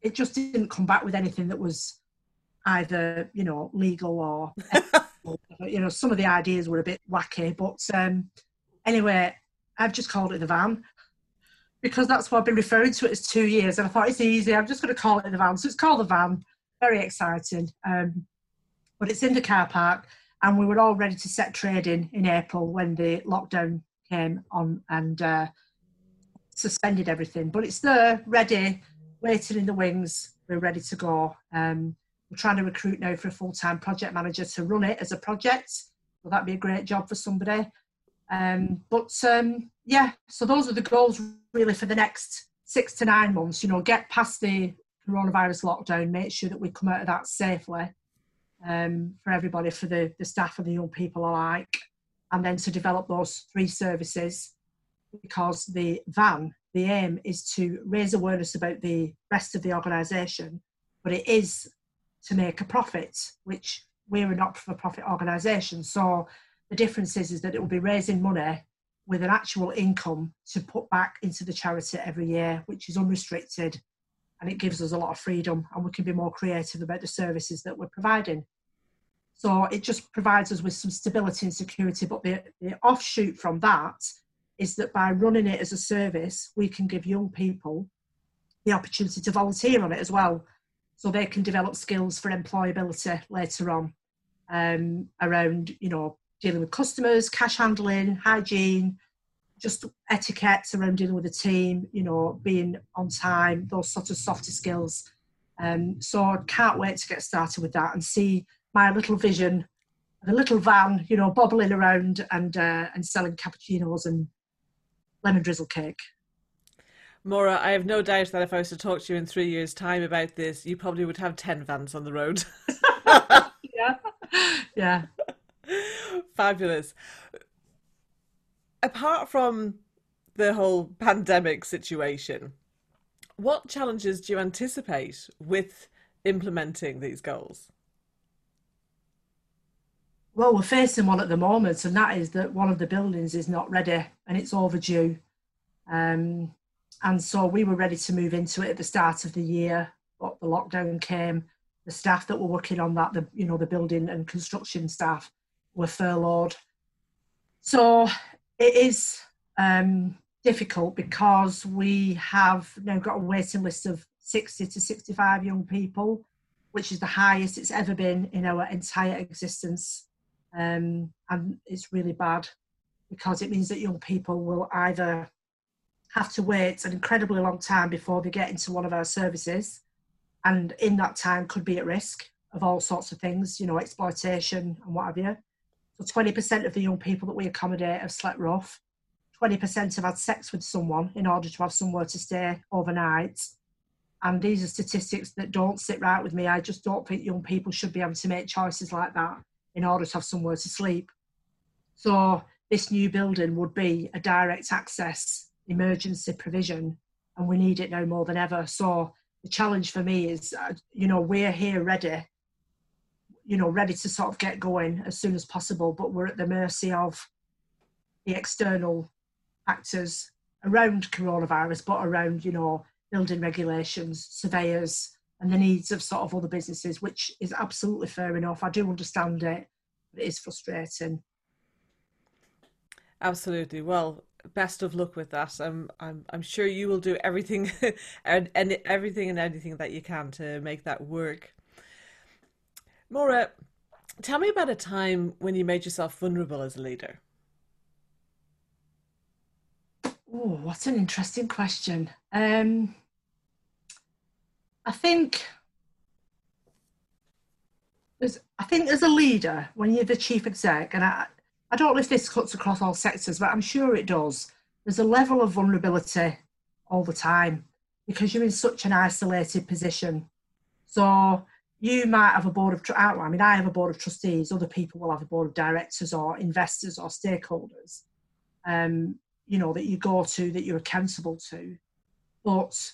it just didn't come back with anything that was either you know legal or <laughs> you know some of the ideas were a bit wacky but um anyway i've just called it the van because that's what i've been referring to it as two years and i thought it's easy i'm just going to call it the van so it's called the van very exciting. Um, but it's in the car park, and we were all ready to set trading in April when the lockdown came on and uh, suspended everything. But it's there, ready, waiting in the wings. We're ready to go. Um, we're trying to recruit now for a full-time project manager to run it as a project. Well, that'd be a great job for somebody. Um, but um, yeah, so those are the goals really for the next six to nine months. You know, get past the coronavirus lockdown, make sure that we come out of that safely um, for everybody, for the, the staff and the young people alike, and then to develop those three services because the van, the aim is to raise awareness about the rest of the organisation, but it is to make a profit, which we're a not-for-profit organisation. So the difference is, is that it will be raising money with an actual income to put back into the charity every year, which is unrestricted and it gives us a lot of freedom and we can be more creative about the services that we're providing. So it just provides us with some stability and security. But the, the offshoot from that is that by running it as a service, we can give young people the opportunity to volunteer on it as well. So they can develop skills for employability later on um, around, you know, dealing with customers, cash handling, hygiene, just etiquette around dealing with a team, you know, being on time, those sort of softer skills. Um, so I can't wait to get started with that and see my little vision, the little van, you know, bobbling around and uh, and selling cappuccinos and lemon drizzle cake. Maura, I have no doubt that if I was to talk to you in three years' time about this, you probably would have 10 vans on the road. <laughs> <laughs> yeah. Yeah. Fabulous apart from the whole pandemic situation, what challenges do you anticipate with implementing these goals? Well, we're facing one at the moment, and that is that one of the buildings is not ready and it's overdue. Um, and so we were ready to move into it at the start of the year, but the lockdown came. The staff that were working on that, the you know the building and construction staff, were furloughed. So it is um, difficult because we have now got a waiting list of 60 to 65 young people, which is the highest it's ever been in our entire existence. Um, and it's really bad because it means that young people will either have to wait an incredibly long time before they get into one of our services, and in that time could be at risk of all sorts of things, you know, exploitation and what have you. So 20% of the young people that we accommodate have slept rough. 20% have had sex with someone in order to have somewhere to stay overnight. And these are statistics that don't sit right with me. I just don't think young people should be able to make choices like that in order to have somewhere to sleep. So this new building would be a direct access emergency provision, and we need it now more than ever. So the challenge for me is, uh, you know, we're here ready, you know, ready to sort of get going as soon as possible, but we're at the mercy of the external factors around coronavirus, but around, you know, building regulations, surveyors, and the needs of sort of other businesses, which is absolutely fair enough. I do understand it, but it is frustrating. Absolutely. Well, best of luck with that. I'm I'm I'm sure you will do everything <laughs> and, and everything and anything that you can to make that work. Maura, tell me about a time when you made yourself vulnerable as a leader. Oh, what an interesting question. Um, I think I think as a leader, when you're the chief exec, and I, I don't know if this cuts across all sectors, but I'm sure it does. There's a level of vulnerability all the time because you're in such an isolated position. So you might have a board of, I mean, I have a board of trustees. Other people will have a board of directors or investors or stakeholders. Um, you know, that you go to, that you're accountable to. But,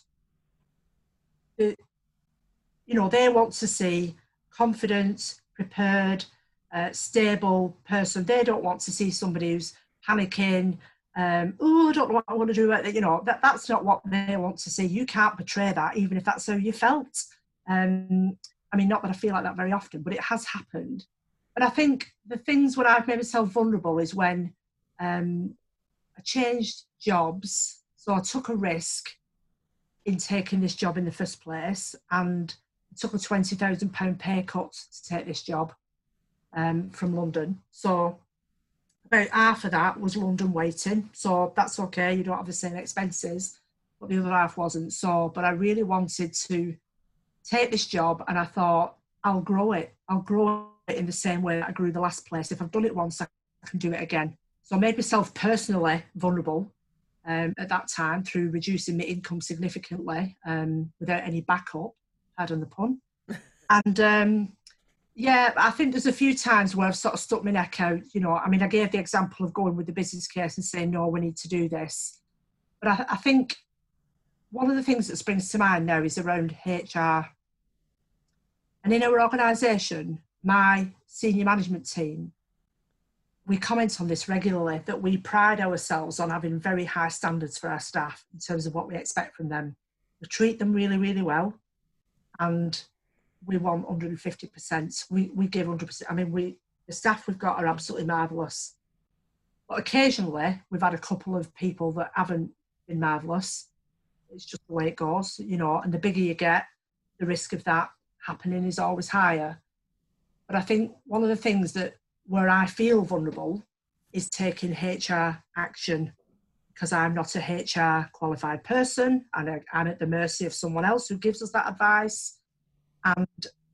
you know, they want to see confident, prepared, uh, stable person. They don't want to see somebody who's panicking. Um, oh, I don't know what I want to do. You know, that, that's not what they want to see. You can't portray that, even if that's how you felt. Um, I mean, not that I feel like that very often, but it has happened. But I think the things where I've made myself vulnerable is when um, I changed jobs. So I took a risk in taking this job in the first place and took a £20,000 pay cut to take this job um, from London. So about half of that was London weighting. So that's okay, you don't have the same expenses, but the other half wasn't. So, but I really wanted to take this job and I thought, I'll grow it. I'll grow it in the same way that I grew the last place. If I've done it once, I can do it again. So I made myself personally vulnerable um, at that time through reducing my income significantly um, without any backup, pardon the pun. <laughs> and um, yeah, I think there's a few times where I've sort of stuck my neck out. You know, I mean, I gave the example of going with the business case and saying, no, we need to do this. But I, I think one of the things that springs to mind now is around HR. And in our organisation, my senior management team we comment on this regularly that we pride ourselves on having very high standards for our staff in terms of what we expect from them. We treat them really, really well, and we want 150%. We, we give 100%. I mean, we the staff we've got are absolutely marvellous. But occasionally, we've had a couple of people that haven't been marvellous. It's just the way it goes, you know, and the bigger you get, the risk of that happening is always higher. But I think one of the things that where I feel vulnerable is taking HR action because I'm not a HR qualified person and I'm at the mercy of someone else who gives us that advice. And,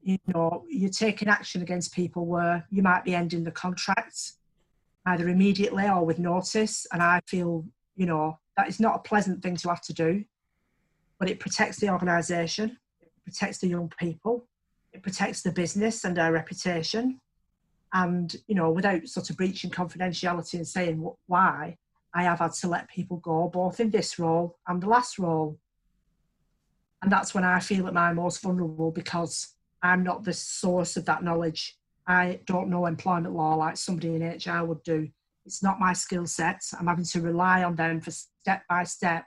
you know, you're taking action against people where you might be ending the contract either immediately or with notice. And I feel, you know, that is not a pleasant thing to have to do, but it protects the organisation, it protects the young people, it protects the business and our reputation and you know without sort of breaching confidentiality and saying why i have had to let people go both in this role and the last role And that's when I feel at my most vulnerable because I'm not the source of that knowledge. I don't know employment law like somebody in HR would do. It's not my skill set. I'm having to rely on them for step by step,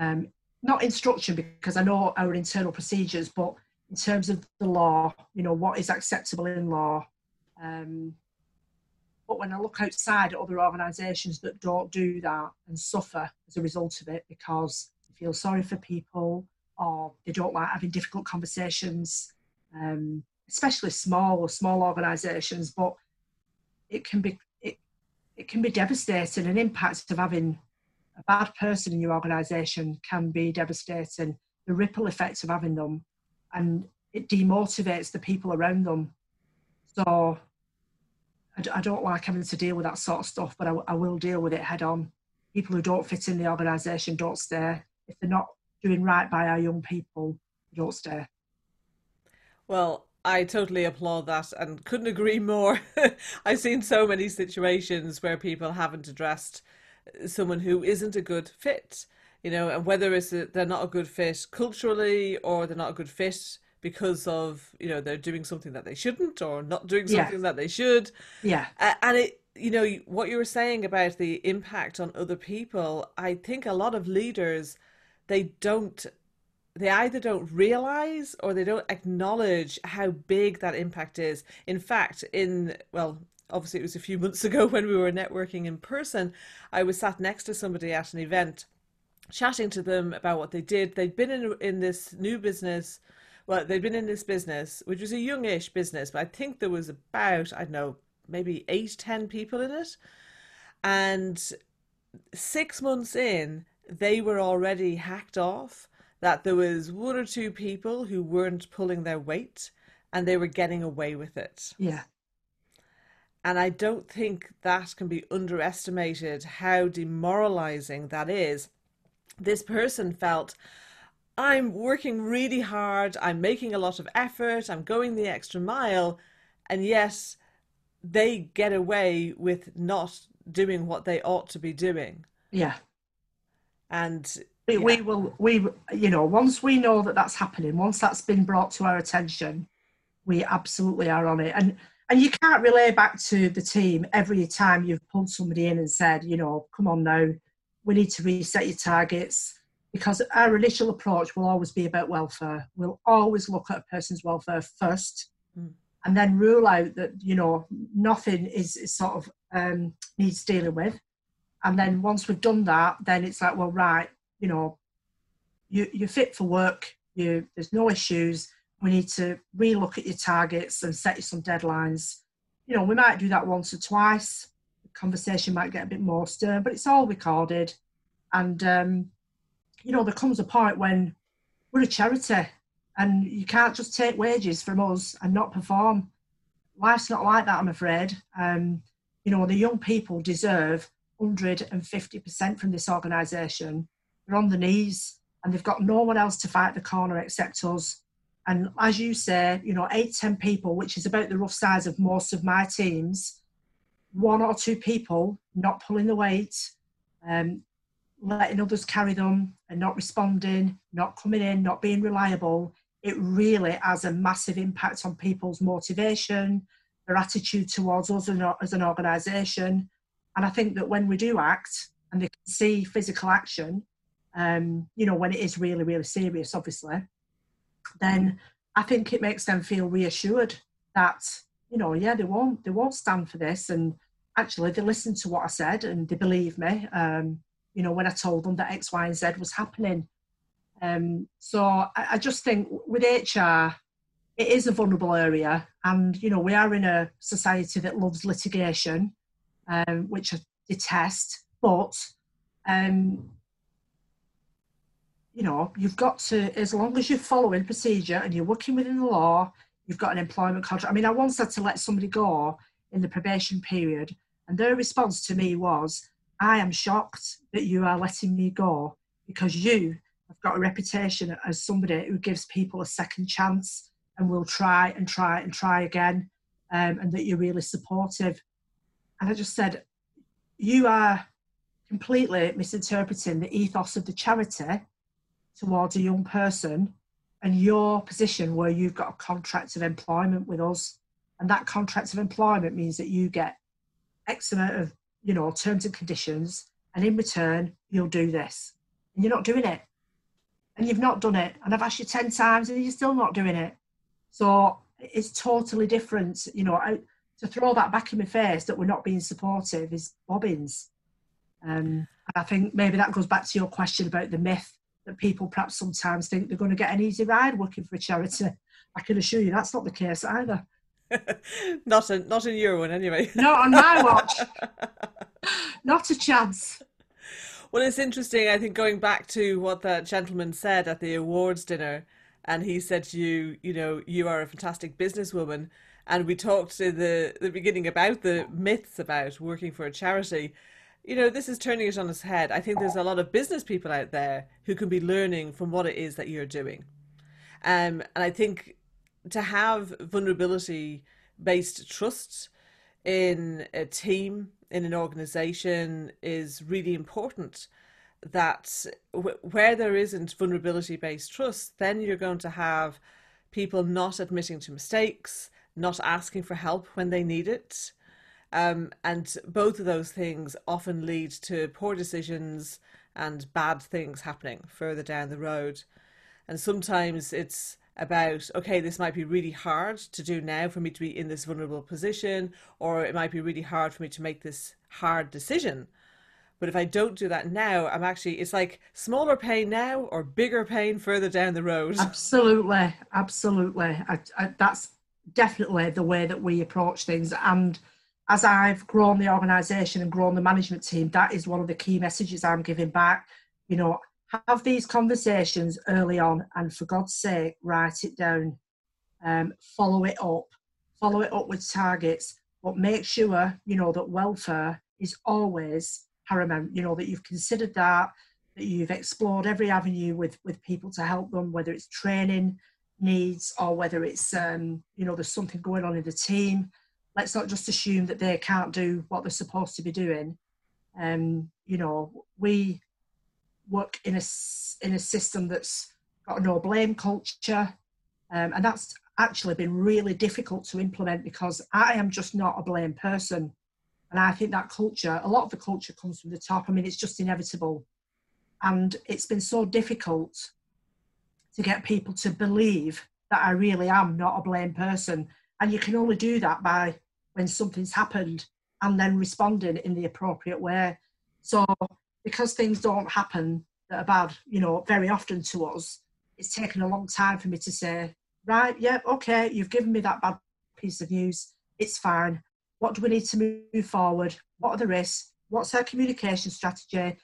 um, not instruction because I know our internal procedures, but in terms of the law, you know, what is acceptable in law. Um, but when I look outside at other organisations that don't do that and suffer as a result of it because they feel sorry for people or they don't like having difficult conversations, um, especially small or small organisations, but it can be it, it can be devastating. An impact of having a bad person in your organisation can be devastating. The ripple effects of having them, and it demotivates the people around them. So I, don't like having to deal with that sort of stuff, but I, I will deal with it head on. People who don't fit in the organisation don't stay. If they're not doing right by our young people, they don't stay. Well, I totally applaud that and couldn't agree more. <laughs> I've seen so many situations where people haven't addressed uh, someone who isn't a good fit, you know, and whether it's a, they're not a good fit culturally or they're not a good fit because of, you know, they're doing something that they shouldn't or not doing something yeah. that they should. Yeah. Uh, and it, you know, what you were saying about the impact on other people, I think a lot of leaders, they don't they either don't realize or they don't acknowledge how big that impact is. In fact, in well, obviously it was a few months <laughs> ago when we were networking in person, I was sat next to somebody at an event chatting to them about what they did. They'd been in in this new business. Well, they'd been in this business, which was a youngish business, but I think there was about, I don't know, maybe eight, ten people in it. And six months in, they were already hacked off that there was one or two people who weren't pulling their weight and they were getting away with it. Yeah. And I don't think that can be underestimated how demoralizing that is. This person felt, I'm working really hard, I'm making a lot of effort, I'm going the extra mile, and yes, they get away with not doing what they ought to be doing. Yeah. And we, yeah. we will we you know once we know that that's happening once that's been brought to our attention we absolutely are on it and and you can't relay back to the team every time you've pulled somebody in and said you know come on now we need to reset your targets because our initial approach will always be about welfare we'll always look at a person's welfare first mm. and then rule out that you know nothing is, is sort of um, needs dealing with and then once we've done that then it's like well right you know, you, you're fit for work, you, there's no issues. We need to relook at your targets and set you some deadlines. You know, we might do that once or twice. The conversation might get a bit more stern, but it's all recorded. And, um, you know, there comes a point when we're a charity and you can't just take wages from us and not perform. Life's not like that, I'm afraid. Um, you know, the young people deserve 150% from this organisation they're on the knees and they've got no one else to fight the corner except us. And as you say, you know, eight, ten people, which is about the rough size of most of my teams, one or two people not pulling the weight, um, letting others carry them and not responding, not coming in, not being reliable, it really has a massive impact on people's motivation, their attitude towards us as an organisation. And I think that when we do act and they can see physical action, um, you know, when it is really, really serious, obviously, then I think it makes them feel reassured that, you know, yeah, they won't, they won't stand for this. And actually, they listen to what I said and they believe me. Um, you know, when I told them that X, Y, and Z was happening. Um, so I, I just think with HR, it is a vulnerable area, and you know, we are in a society that loves litigation, um, which I detest. But um, you know, you've got to, as long as you're following procedure and you're working within the law, you've got an employment contract. I mean, I once had to let somebody go in the probation period, and their response to me was, I am shocked that you are letting me go because you have got a reputation as somebody who gives people a second chance and will try and try and try again, um, and that you're really supportive. And I just said, You are completely misinterpreting the ethos of the charity towards a young person and your position where you've got a contract of employment with us and that contract of employment means that you get x amount of you know terms and conditions and in return you'll do this. And you're not doing it. And you've not done it. And i've asked you 10 times and you're still not doing it. So it's totally different you know I, to throw that back in my face that we're not being supportive is bobbins. Um, I think maybe that goes back to your question about the myth that people perhaps sometimes think they're going to get an easy ride working for a charity. I can assure you that's not the case either. <laughs> not in not in your one anyway. <laughs> Not on my watch. <laughs> not a chance. Well, it's interesting. I think going back to what that gentleman said at the awards dinner, and he said to you, you know, you are a fantastic businesswoman, and we talked in the the beginning about the myths about working for a charity you know, this is turning it on its head. I think there's a lot of business people out there who can be learning from what it is that you're doing. Um, and I think to have vulnerability based trust in a team, in an organization, is really important. That where there isn't vulnerability based trust, then you're going to have people not admitting to mistakes, not asking for help when they need it, um, and both of those things often lead to poor decisions and bad things happening further down the road. And sometimes it's about, okay, this might be really hard to do now for me to be in this vulnerable position, or it might be really hard for me to make this hard decision. But if I don't do that now, I'm actually, it's like smaller pain now or bigger pain further down the road. <laughs> Absolutely. Absolutely. I, I, that's definitely the way that we approach things. And as I've grown the organisation and grown the management team, that is one of the key messages I'm giving back. You know, have these conversations early on, and for God's sake, write it down, um, follow it up, follow it up with targets, but make sure you know that welfare is always paramount. You know that you've considered that, that you've explored every avenue with with people to help them, whether it's training needs or whether it's um, you know there's something going on in the team let's not just assume that they can't do what they're supposed to be doing. Um, you know, we work in a in a system that's got a no blame culture, um, and that's actually been really difficult to implement because I am just not a blame person, and I think that culture, a lot of the culture comes from the top. I mean, it's just inevitable, and it's been so difficult to get people to believe that I really am not a blame person and you can only do that by when something's happened and then responding in the appropriate way. So because things don't happen that are bad, you know, very often to us, it's taken a long time for me to say, right, yeah, okay, you've given me that bad piece of news. It's fine. What do we need to move forward? What are the risks? What's our communication strategy?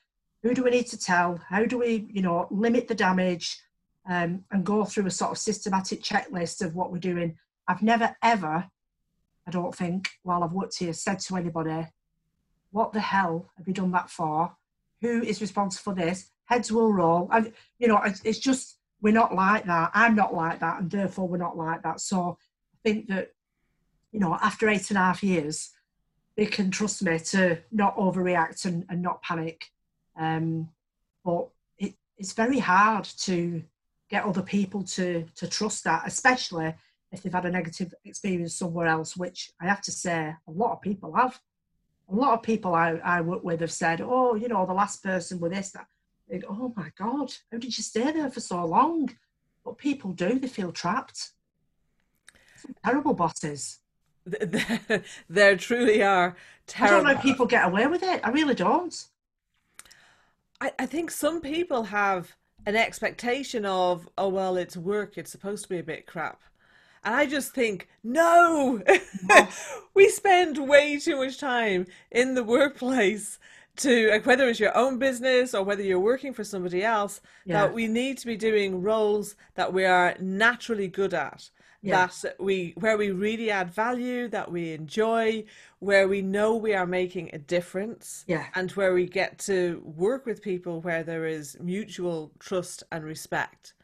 Who do we need to tell? How do we, you know, limit the damage um, and go through a sort of systematic checklist of what we're doing I've never ever, I don't think, while I've worked here, said to anybody, "What the hell have you done that for? Who is responsible for this?" Heads will roll, and you know, it's just we're not like that. I'm not like that, and therefore we're not like that. So I think that you know, after eight and a half years, they can trust me to not overreact and, and not panic. Um, but it, it's very hard to get other people to to trust that, especially if they've had a negative experience somewhere else, which I have to say a lot of people have. A lot of people I, I work with have said, oh, you know, the last person with this, that. They go, oh my God, how did you stay there for so long? But people do, they feel trapped. Some terrible bosses. <laughs> there truly are terrible. I don't know if people get away with it. I really don't. I, I think some people have an expectation of, oh, well, it's work, it's supposed to be a bit crap. And I just think, no, <laughs> we spend way too much time in the workplace to uh, whether it's your own business or whether you're working for somebody else yeah. that we need to be doing roles that we are naturally good at yeah. that we where we really add value that we enjoy where we know we are making a difference yeah. and where we get to work with people where there is mutual trust and respect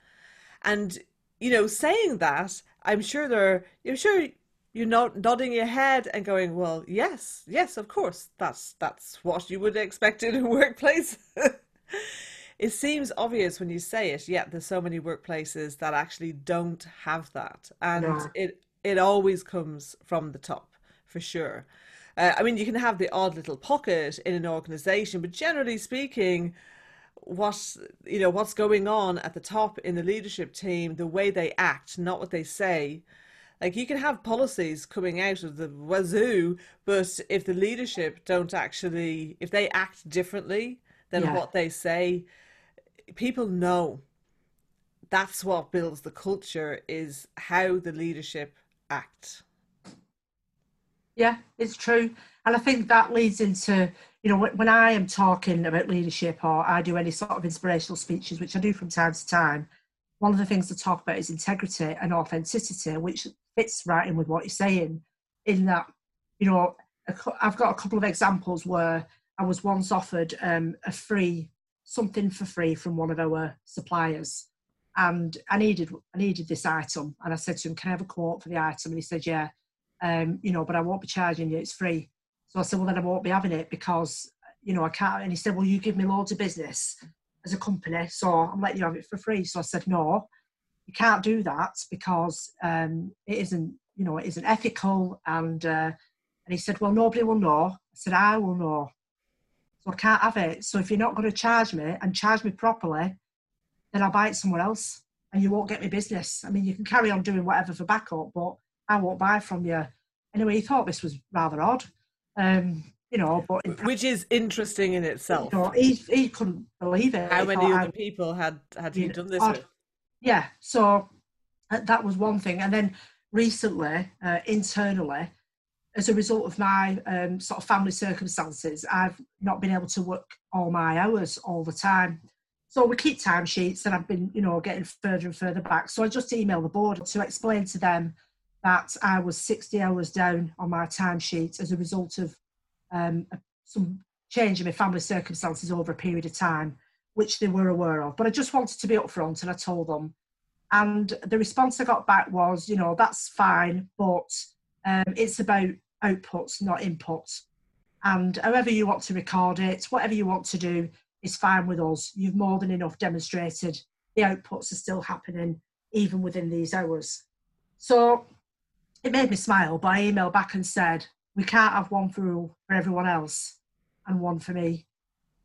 and you know saying that I'm sure they're, I'm sure you're not nodding your head and going, well, yes, yes, of course, that's that's what you would expect in a <laughs> workplace. <laughs> it seems obvious when you say it. Yet there's so many workplaces that actually don't have that, and no. it it always comes from the top for sure. Uh, I mean, you can have the odd little pocket in an organization, but generally speaking, what you know what's going on at the top in the leadership team, the way they act, not what they say. Like you can have policies coming out of the wazoo, but if the leadership don't actually, if they act differently than yeah. what they say, people know that's what builds the culture is how the leadership act. Yeah, it's true. And I think that leads into, you know, when I am talking about leadership or I do any sort of inspirational speeches, which I do from time to time, one of the things to talk about is integrity and authenticity, which fits right in with what you're saying. In that, you know, I've got a couple of examples where I was once offered um, a free something for free from one of our suppliers, and I needed I needed this item, and I said to him, "Can I have a quote for the item?" And he said, "Yeah." Um, you know, but I won't be charging you, it's free. So I said, well, then I won't be having it because, you know, I can't. And he said, well, you give me loads of business as a company, so I'm letting you have it for free. So I said, no, you can't do that because um, it isn't, you know, it isn't ethical. And, uh, and he said, well, nobody will know. I said, I will know. So I can't have it. So if you're not going to charge me and charge me properly, then I'll buy it somewhere else and you won't get me business. I mean, you can carry on doing whatever for backup, but I won't buy from you. Anyway, he thought this was rather odd. Um, you know, but which is interesting in itself. You know, he he couldn't believe it. How many other people had had he done this odd. with? Yeah, so uh, that was one thing, and then recently, uh, internally, as a result of my um, sort of family circumstances, I've not been able to work all my hours all the time. So we keep timesheets, and I've been, you know, getting further and further back. So I just emailed the board to explain to them that I was 60 hours down on my timesheet as a result of um, some change in my family circumstances over a period of time, which they were aware of. But I just wanted to be upfront and I told them. And the response I got back was, you know, that's fine, but um, it's about outputs, not inputs. And however you want to record it, whatever you want to do is fine with us. You've more than enough demonstrated the outputs are still happening even within these hours. So it made me smile, but I emailed back and said, we can't have one rule for everyone else and one for me.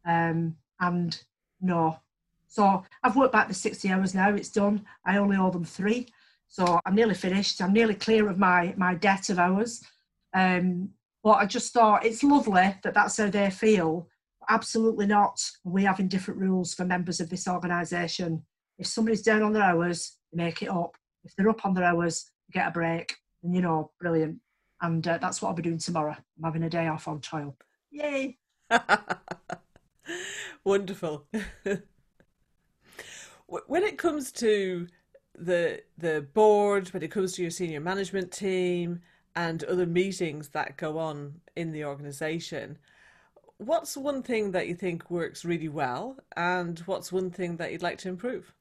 Um, and no. So I've worked back the 60 hours now, it's done. I only owe them three. So I'm nearly finished. I'm nearly clear of my, my debt of hours. Um, but I just thought it's lovely that that's how they feel. Absolutely not. We having different rules for members of this organisation. If somebody's down on their hours, make it up. If they're up on their hours, get a break and you know, brilliant. And uh, that's what I'll be doing tomorrow. I'm having a day off on trial. Yay! <laughs> Wonderful. <laughs> when it comes to the the board, when it comes to your senior management team and other meetings that go on in the organisation, what's one thing that you think works really well, and what's one thing that you'd like to improve?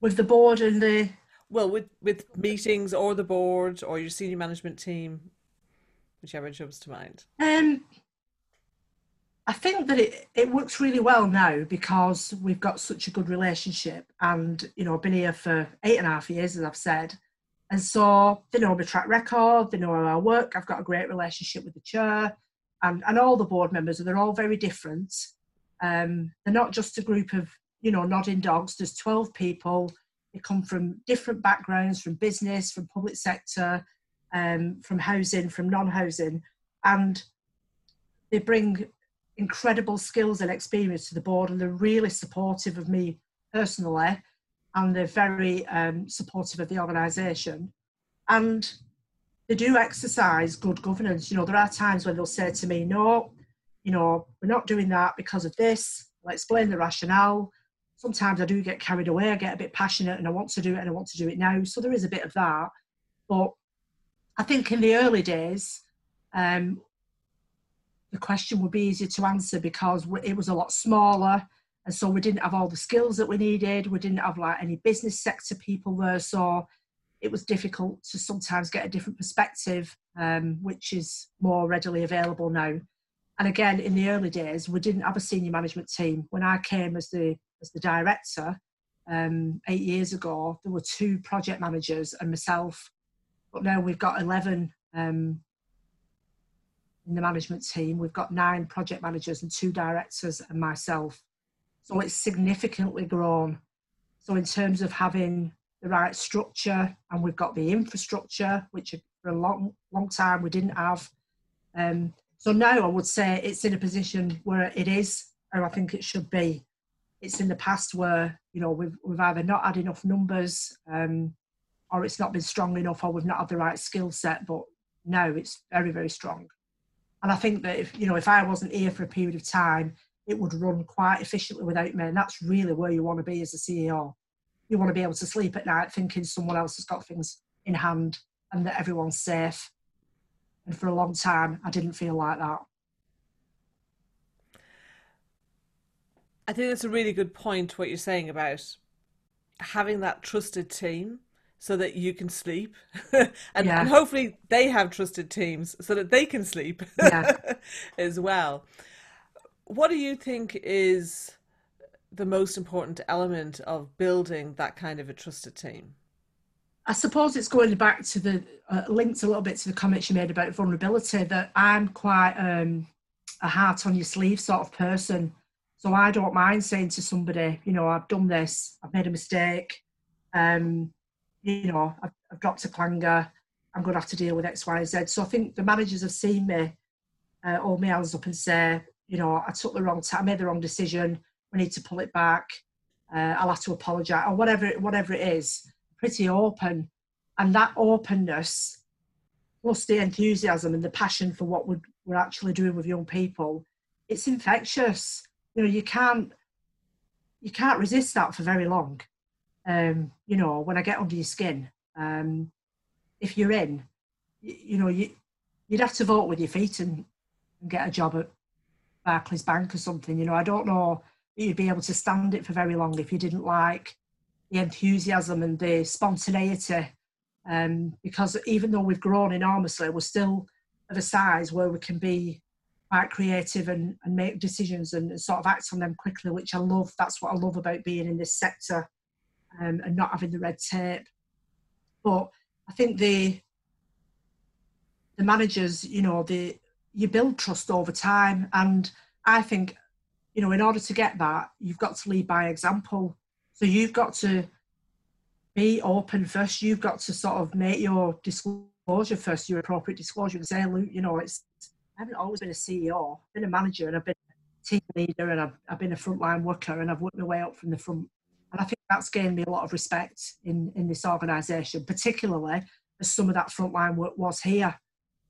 With the board and the well, with with meetings or the board or your senior management team, whichever jumps to mind. Um, I think that it, it works really well now because we've got such a good relationship, and you know, I've been here for eight and a half years, as I've said, and so they know my track record, they know how I work. I've got a great relationship with the chair, and and all the board members, and they're all very different. Um, they're not just a group of you know nodding dogs. There's twelve people they come from different backgrounds, from business, from public sector, um, from housing, from non-housing, and they bring incredible skills and experience to the board, and they're really supportive of me personally, and they're very um, supportive of the organisation, and they do exercise good governance. You know, there are times when they'll say to me, "No, you know, we're not doing that because of this." I'll explain the rationale sometimes I do get carried away. I get a bit passionate and I want to do it and I want to do it now. So there is a bit of that. But I think in the early days, um, the question would be easier to answer because it was a lot smaller. And so we didn't have all the skills that we needed. We didn't have like any business sector people there. So it was difficult to sometimes get a different perspective, um, which is more readily available now. And again, in the early days, we didn't have a senior management team. When I came as the as the director um, eight years ago, there were two project managers and myself. But now we've got eleven um, in the management team. We've got nine project managers and two directors and myself. So it's significantly grown. So in terms of having the right structure, and we've got the infrastructure, which for a long, long time we didn't have. Um, so now I would say it's in a position where it is, or I think it should be. It's in the past where you know we've we've either not had enough numbers, um, or it's not been strong enough, or we've not had the right skill set. But now it's very very strong. And I think that if you know if I wasn't here for a period of time, it would run quite efficiently without me. And that's really where you want to be as a CEO. You want to be able to sleep at night thinking someone else has got things in hand and that everyone's safe. And for a long time, I didn't feel like that. I think that's a really good point, what you're saying about having that trusted team so that you can sleep <laughs> and, yeah. and, hopefully they have trusted teams so that they can sleep yeah. <laughs> as well what do you think is the most important element of building that kind of a trusted team? I suppose it's going back to the uh, linked a little bit to the comments you made about vulnerability. That I'm quite um, a heart on your sleeve sort of person, so I don't mind saying to somebody, you know, I've done this, I've made a mistake, um, you know, I've, I've dropped a clanger, I'm going to have to deal with X, Y, Z. So I think the managers have seen me uh, hold my hands up and say, you know, I took the wrong time, I made the wrong decision. We need to pull it back. Uh, I'll have to apologise or whatever, whatever it is. Pretty open, and that openness, plus the enthusiasm and the passion for what we're, we're actually doing with young people, it's infectious. You know, you can't you can't resist that for very long. Um, you know, when I get under your skin, um, if you're in, you, you know, you you'd have to vote with your feet and, and get a job at Barclays Bank or something. You know, I don't know you'd be able to stand it for very long if you didn't like the enthusiasm and the spontaneity. Um, because even though we've grown enormously, we're still of a size where we can be quite creative and, and make decisions and, sort of act on them quickly, which I love. That's what I love about being in this sector um, and not having the red tape. But I think the the managers, you know, the you build trust over time. And I think, you know, in order to get that, you've got to lead by example. So you've got to be open first. You've got to sort of make your disclosure first, your appropriate disclosure, and say, look, you know, it's I haven't always been a CEO, I've been a manager, and I've been a team leader, and I've, I've been a frontline worker, and I've worked my way up from the front. And I think that's gained me a lot of respect in in this organisation, particularly as some of that frontline work was here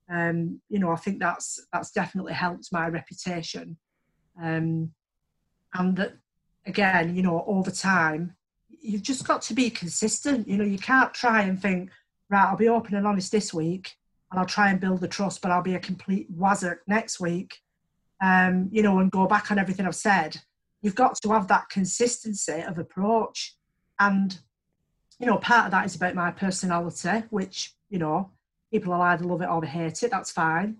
um, you know, I think that's that's definitely helped my reputation. Um, and that again, you know, over time, you've just got to be consistent. You know, you can't try and think, right, I'll be open and honest this week, and I'll try and build the trust, but I'll be a complete wazzock next week. Um, you know, and go back on everything I've said. You've got to have that consistency of approach, and you know, part of that is about my personality, which you know people will either love it or they hate it. That's fine.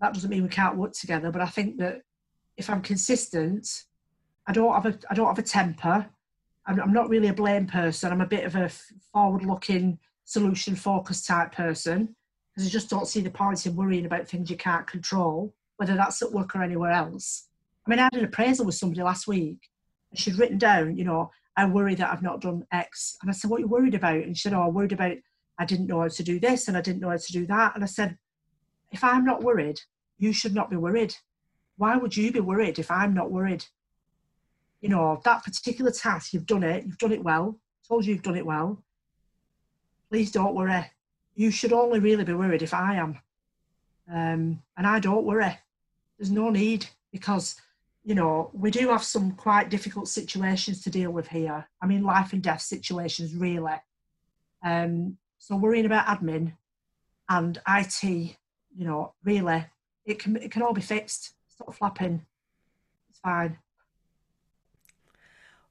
That doesn't mean we can't work together. But I think that if I'm consistent, I don't have a I don't have a temper. I'm, I'm not really a blame person. I'm a bit of a forward-looking, solution-focused type person because I just don't see the point in worrying about things you can't control, whether that's at work or anywhere else. I mean, I had an appraisal with somebody last week, and she'd written down, you know, I worry that I've not done X. And I said, What are you worried about? And she said, Oh, I'm worried about I didn't know how to do this and I didn't know how to do that. And I said, if I'm not worried, you should not be worried. Why would you be worried if I'm not worried? You know, that particular task, you've done it, you've done it well, told you you've done it well. Please don't worry. You should only really be worried if I am. Um, and I don't worry. There's no need because, you know, we do have some quite difficult situations to deal with here. I mean, life and death situations, really. Um, so worrying about admin and IT, you know, really, it can it can all be fixed. Stop flapping. It's fine.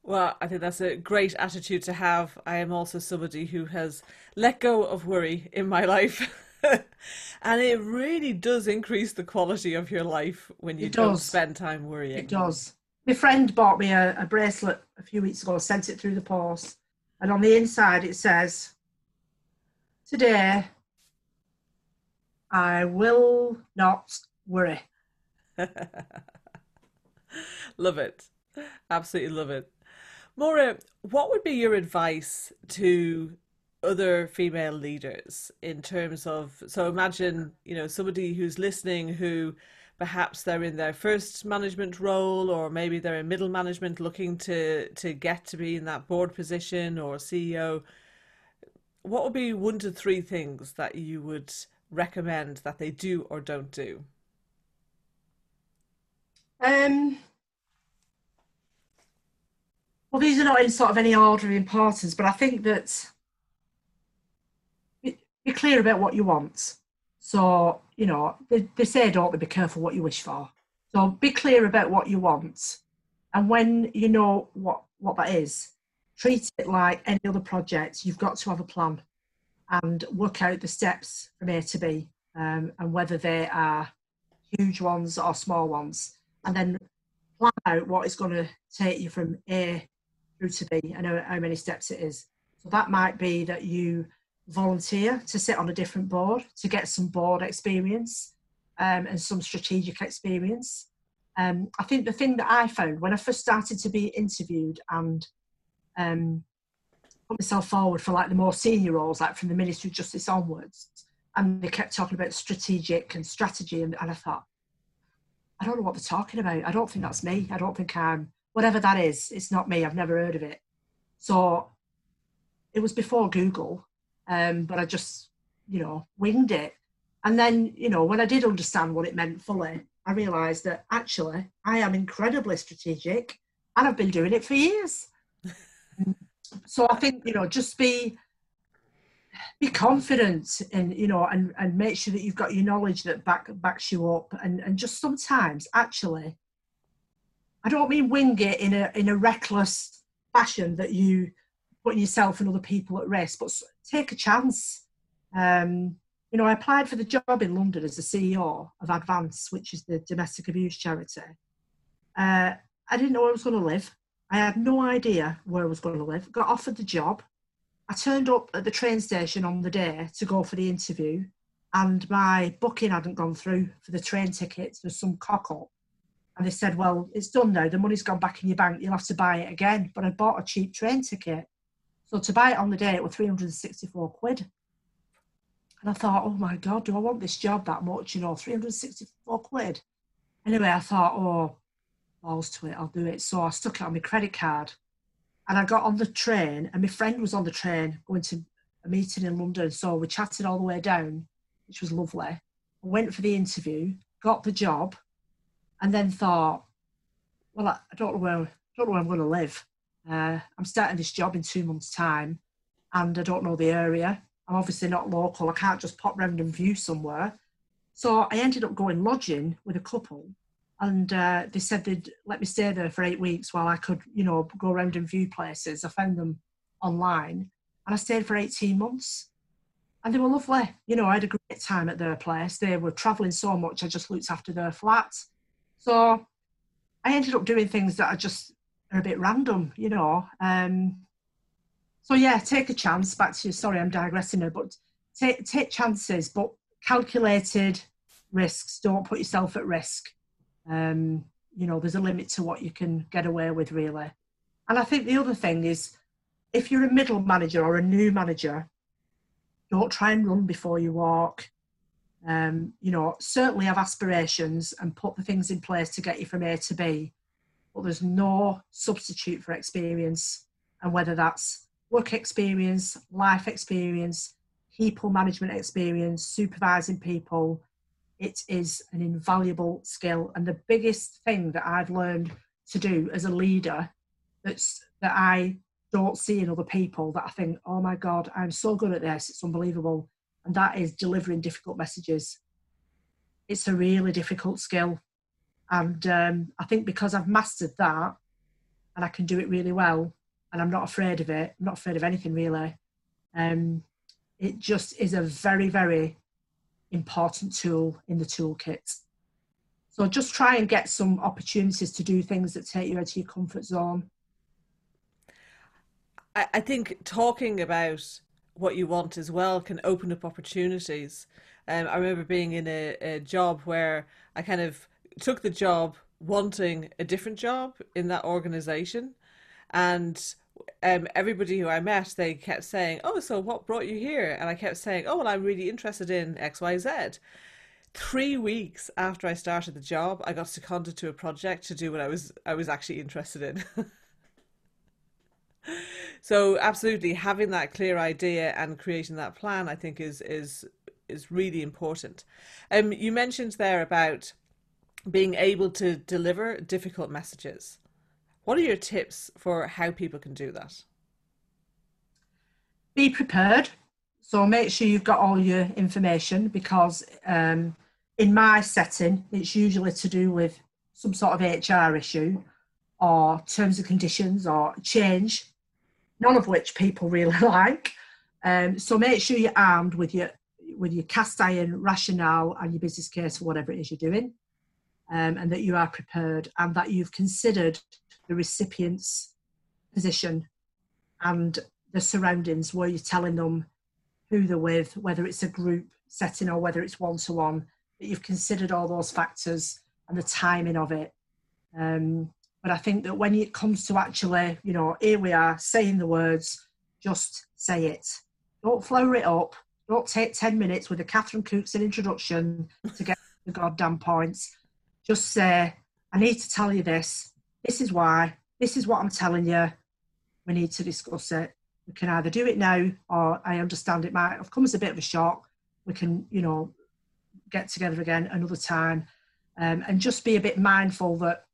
Well, I think that's a great attitude to have. I am also somebody who has let go of worry in my <laughs> life. and it really does increase the quality of your life when you don't spend time worrying. It does. My friend bought me a, a bracelet a few weeks ago, sent it through the post, and on the inside it says, Today I will not worry. <laughs> love it. Absolutely love it. Maura, what would be your advice to other female leaders in terms of so imagine you know somebody who's listening who perhaps they're in their first management role or maybe they're in middle management looking to to get to be in that board position or ceo what would be one to three things that you would recommend that they do or don't do? Um well these are not in sort of any order of importance but i think that be clear about what you want. So, you know, they, they say, don't they, be careful what you wish for. So be clear about what you want. And when you know what, what that is, treat it like any other project. You've got to have a plan and work out the steps from A to B um, and whether they are huge ones or small ones. And then plan out what is going to take you from A through to B and how, how many steps it is. So that might be that you volunteer to sit on a different board to get some board experience um, and some strategic experience. Um, I think the thing that I found when I first started to be interviewed and um, put myself forward for like the more senior roles, like from the Ministry of Justice onwards, and they kept talking about strategic and strategy, and, and I thought, I don't know what they're talking about. I don't think that's me. I don't think I'm whatever that is. It's not me. I've never heard of it. So it was before Google, um, but I just, you know, winged it. And then, you know, when I did understand what it meant fully, I realised that actually I am incredibly strategic and I've been doing it for years. <laughs> so I think, you know, just be be confident and you know and, and make sure that you've got your knowledge that back backs you up and, and just sometimes actually I don't mean wing it in a in a reckless fashion that you put yourself and other people at risk, but take a chance. Um, you know, I applied for the job in London as the CEO of Advance, which is the domestic abuse charity. Uh, I didn't know where I was going to live. I had no idea where I was going to live. Got offered the job. I turned up at the train station on the day to go for the interview, and my booking hadn't gone through for the train tickets. There's some cock up. And they said, Well, it's done now. The money's gone back in your bank. You'll have to buy it again. But I bought a cheap train ticket. So to buy it on the day, it was 364 quid. And I thought, oh my God, do I want this job that much? You know, 364 quid. Anyway, I thought, oh, balls to it, I'll do it. So I stuck it on my credit card. And I got on the train, and my friend was on the train going to a meeting in London. So we chatted all the way down, which was lovely. I went for the interview, got the job, and then thought, well, I, don't know where, I don't know where I'm going to live. Uh, I'm starting this job in two months' time and I don't know the area. I'm obviously not local. I can't just pop round and view somewhere. So I ended up going lodging with a couple and uh, they said they'd let me stay there for eight weeks while I could, you know, go around and view places. I found them online and I stayed for 18 months. And they were lovely. You know, I had a great time at their place. They were traveling so much, I just looked after their flat. So I ended up doing things that are just are a bit random, you know. Um, so yeah, take a chance. Back to you. Sorry, I'm digressing here, but take take chances, but calculated risks. Don't put yourself at risk. Um, you know, there's a limit to what you can get away with, really. And I think the other thing is, if you're a middle manager or a new manager, don't try and run before you walk. Um, you know, certainly have aspirations and put the things in place to get you from A to B but there's no substitute for experience. And whether that's work experience, life experience, people management experience, supervising people, it is an invaluable skill. And the biggest thing that I've learned to do as a leader that's that I don't see in other people that I think, oh my God, I'm so good at this, it's unbelievable. And that is delivering difficult messages. It's a really difficult skill. And um, I think because I've mastered that and I can do it really well and I'm not afraid of it, I'm not afraid of anything really, um, it just is a very, very important tool in the toolkit. So just try and get some opportunities to do things that take you out of your comfort zone. I, I think talking about what you want as well can open up opportunities. Um, I remember being in a, a job where I kind of took the job wanting a different job in that organization and um, everybody who I met, they kept saying, "Oh, so what brought you here?" And I kept saying, "Oh, well, I'm really interested in X, Y, Z." Three weeks after I started the job, I got seconded to a project to do what I was I was actually interested in. <laughs> so, absolutely, having that clear idea and creating that plan, I think, is is is really important. Um, you mentioned there about being able to deliver difficult messages. What are your tips for how people can do that? Be prepared. So make sure you've got all your information because um, in my setting, it's usually to do with some sort of HR issue or terms and conditions or change, none of which people really <laughs> like. Um, so make sure you're armed with your with your cast iron rationale and your business case for whatever it is you're doing, um, and that you are prepared and that you've considered the recipient's position and the surroundings where you're telling them who they're with, whether it's a group setting or whether it's one to one, that you've considered all those factors and the timing of it. Um, but I think that when it comes to actually, you know, here we are saying the words, just say it. Don't flower it up. Don't take 10 minutes with a Catherine Cookson introduction to get <laughs> the goddamn points. Just say, I need to tell you this this is why, this is what I'm telling you. We need to discuss it. We can either do it now or I understand it might have come as a bit of a shock. We can, you know, get together again another time um, and just be a bit mindful that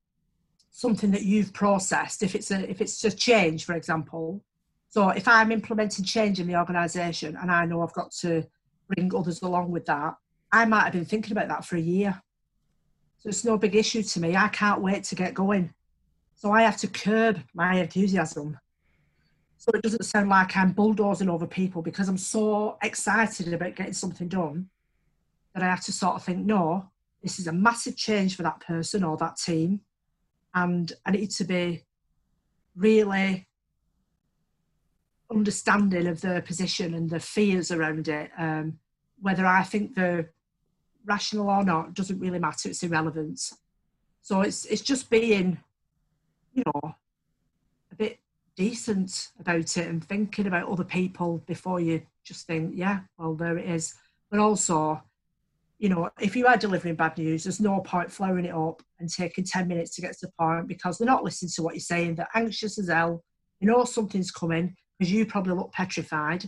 something that you've processed, if it's a if it's a change, for example. So if I'm implementing change in the organisation and I know I've got to bring others along with that, I might have been thinking about that for a year. So it's no big issue to me. I can't wait to get going. So I have to curb my enthusiasm. So it doesn't sound like I'm bulldozing over people because I'm so excited about getting something done that I have to sort of think, no, this is a massive change for that person or that team. And I need to be really understanding of their position and the fears around it. Um, whether I think they're rational or not doesn't really matter, it's irrelevant. So it's it's just being you know, a bit decent about it and thinking about other people before you just think, yeah, well, there it is. But also, you know, if you are delivering bad news, there's no point flowing it up and taking 10 minutes to get to the point because they're not listening to what you're saying. They're anxious as hell. You know something's coming because you probably look petrified.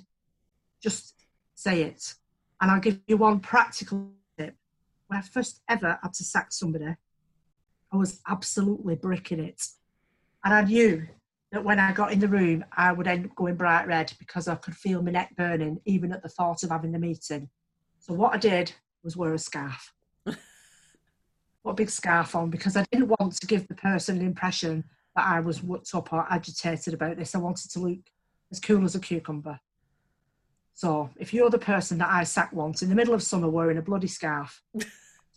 Just say it. And I'll give you one practical tip. When I first ever had to sack somebody, I was absolutely bricking it. And I knew that when I got in the room, I would end up going bright red because I could feel my neck burning even at the thought of having the meeting. So what I did was wear a scarf. Put a big scarf on because I didn't want to give the person an impression that I was worked up or agitated about this. I wanted to look as cool as a cucumber. So if you're the person that I sacked once in the middle of summer wearing a bloody scarf,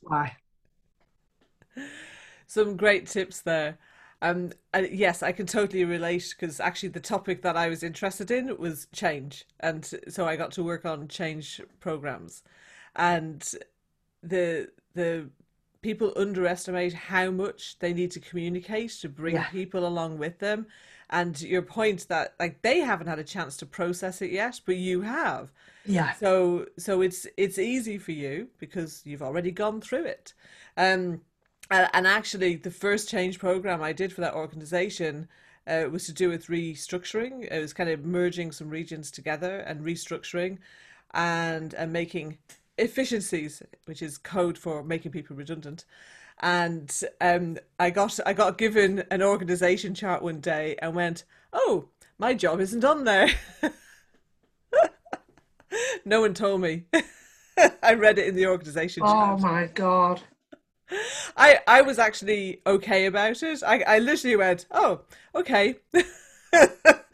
why? Some great tips there. Um, yes, I can totally relate because actually the topic that I was interested in was change, and so I got to work on change programs, and the the people underestimate how much they need to communicate to bring yeah. people along with them, and your point that like they haven't had a chance to process it yet, but you have. Yeah. So so it's it's easy for you because you've already gone through it. Um, and actually the first change program i did for that organization uh, was to do with restructuring it was kind of merging some regions together and restructuring and and making efficiencies which is code for making people redundant and um, i got i got given an organization chart one day and went oh my job isn't on there <laughs> no one told me <laughs> i read it in the organization oh chart. my god I I was actually okay about it. I I literally went, oh, okay. <laughs>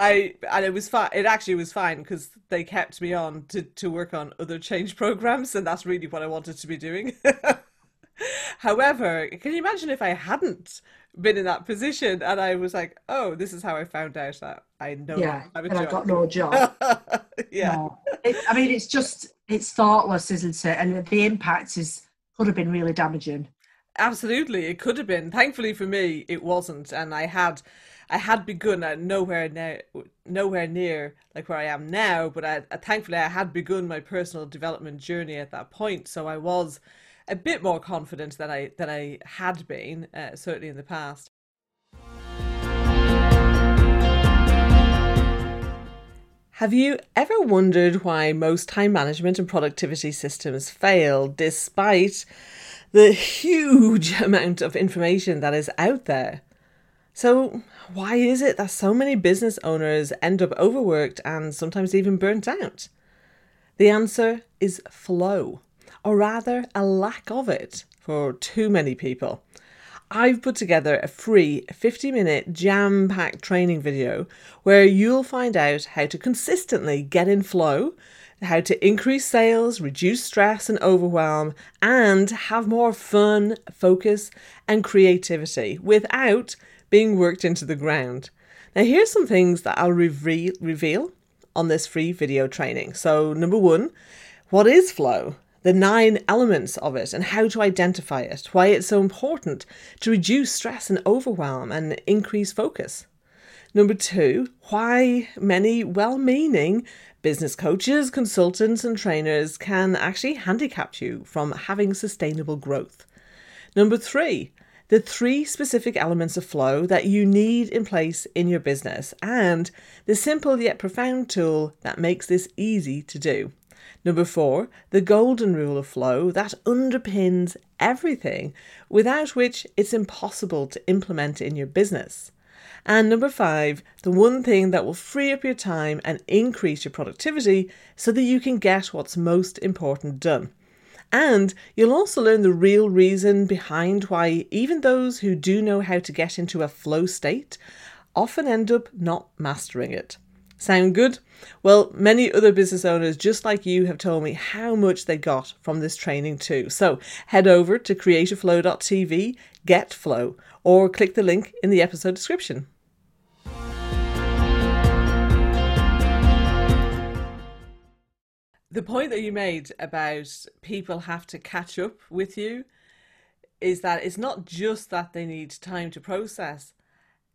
I and it was fine. It actually was fine because they kept me on to to work on other change programs, and that's really what I wanted to be doing. <laughs> However, can you imagine if I hadn't been in that position and I was like, "Oh, this is how I found out that I know yeah, I and I got no job." <laughs> yeah, no. It, I mean, it's just it's thoughtless, isn't it? And the impact is could have been really damaging. Absolutely, it could have been. Thankfully for me, it wasn't, and I had, I had begun at nowhere near, nowhere near like where I am now. But I, thankfully, I had begun my personal development journey at that point, so I was a bit more confident than I than I had been, uh, certainly in the past. Have you ever wondered why most time management and productivity systems fail despite the huge <laughs> amount of information that is out there? So, why is it that so many business owners end up overworked and sometimes even burnt out? The answer is flow, or rather, a lack of it for too many people. I've put together a free 50 minute jam packed training video where you'll find out how to consistently get in flow, how to increase sales, reduce stress and overwhelm, and have more fun, focus, and creativity without being worked into the ground. Now, here's some things that I'll reveal, on this free video training. So, number one, what is flow? the nine elements of it and how to identify it, why it's so important to reduce stress and overwhelm and increase focus. Number two, why many well meaning business coaches, consultants, and trainers can actually handicap you from having sustainable growth. Number three, the three specific elements of flow that you need in place in your business and the simple yet profound tool that makes this easy to do. Number four, the golden rule of flow that underpins everything, without which it's impossible to implement in your business. And number five, the one thing that will free up your time and increase your productivity so that you can get what's most important done. And you'll also learn the real reason behind why even those who do know how to get into a flow state often end up not mastering it. Sound good? Well, many other business owners just like you have told me how much they got from this training too. So head over to creativeflow.tv, get flow, or click the link in the episode description. The point that you made about people have to catch up with you is that it's not just that they need time to process,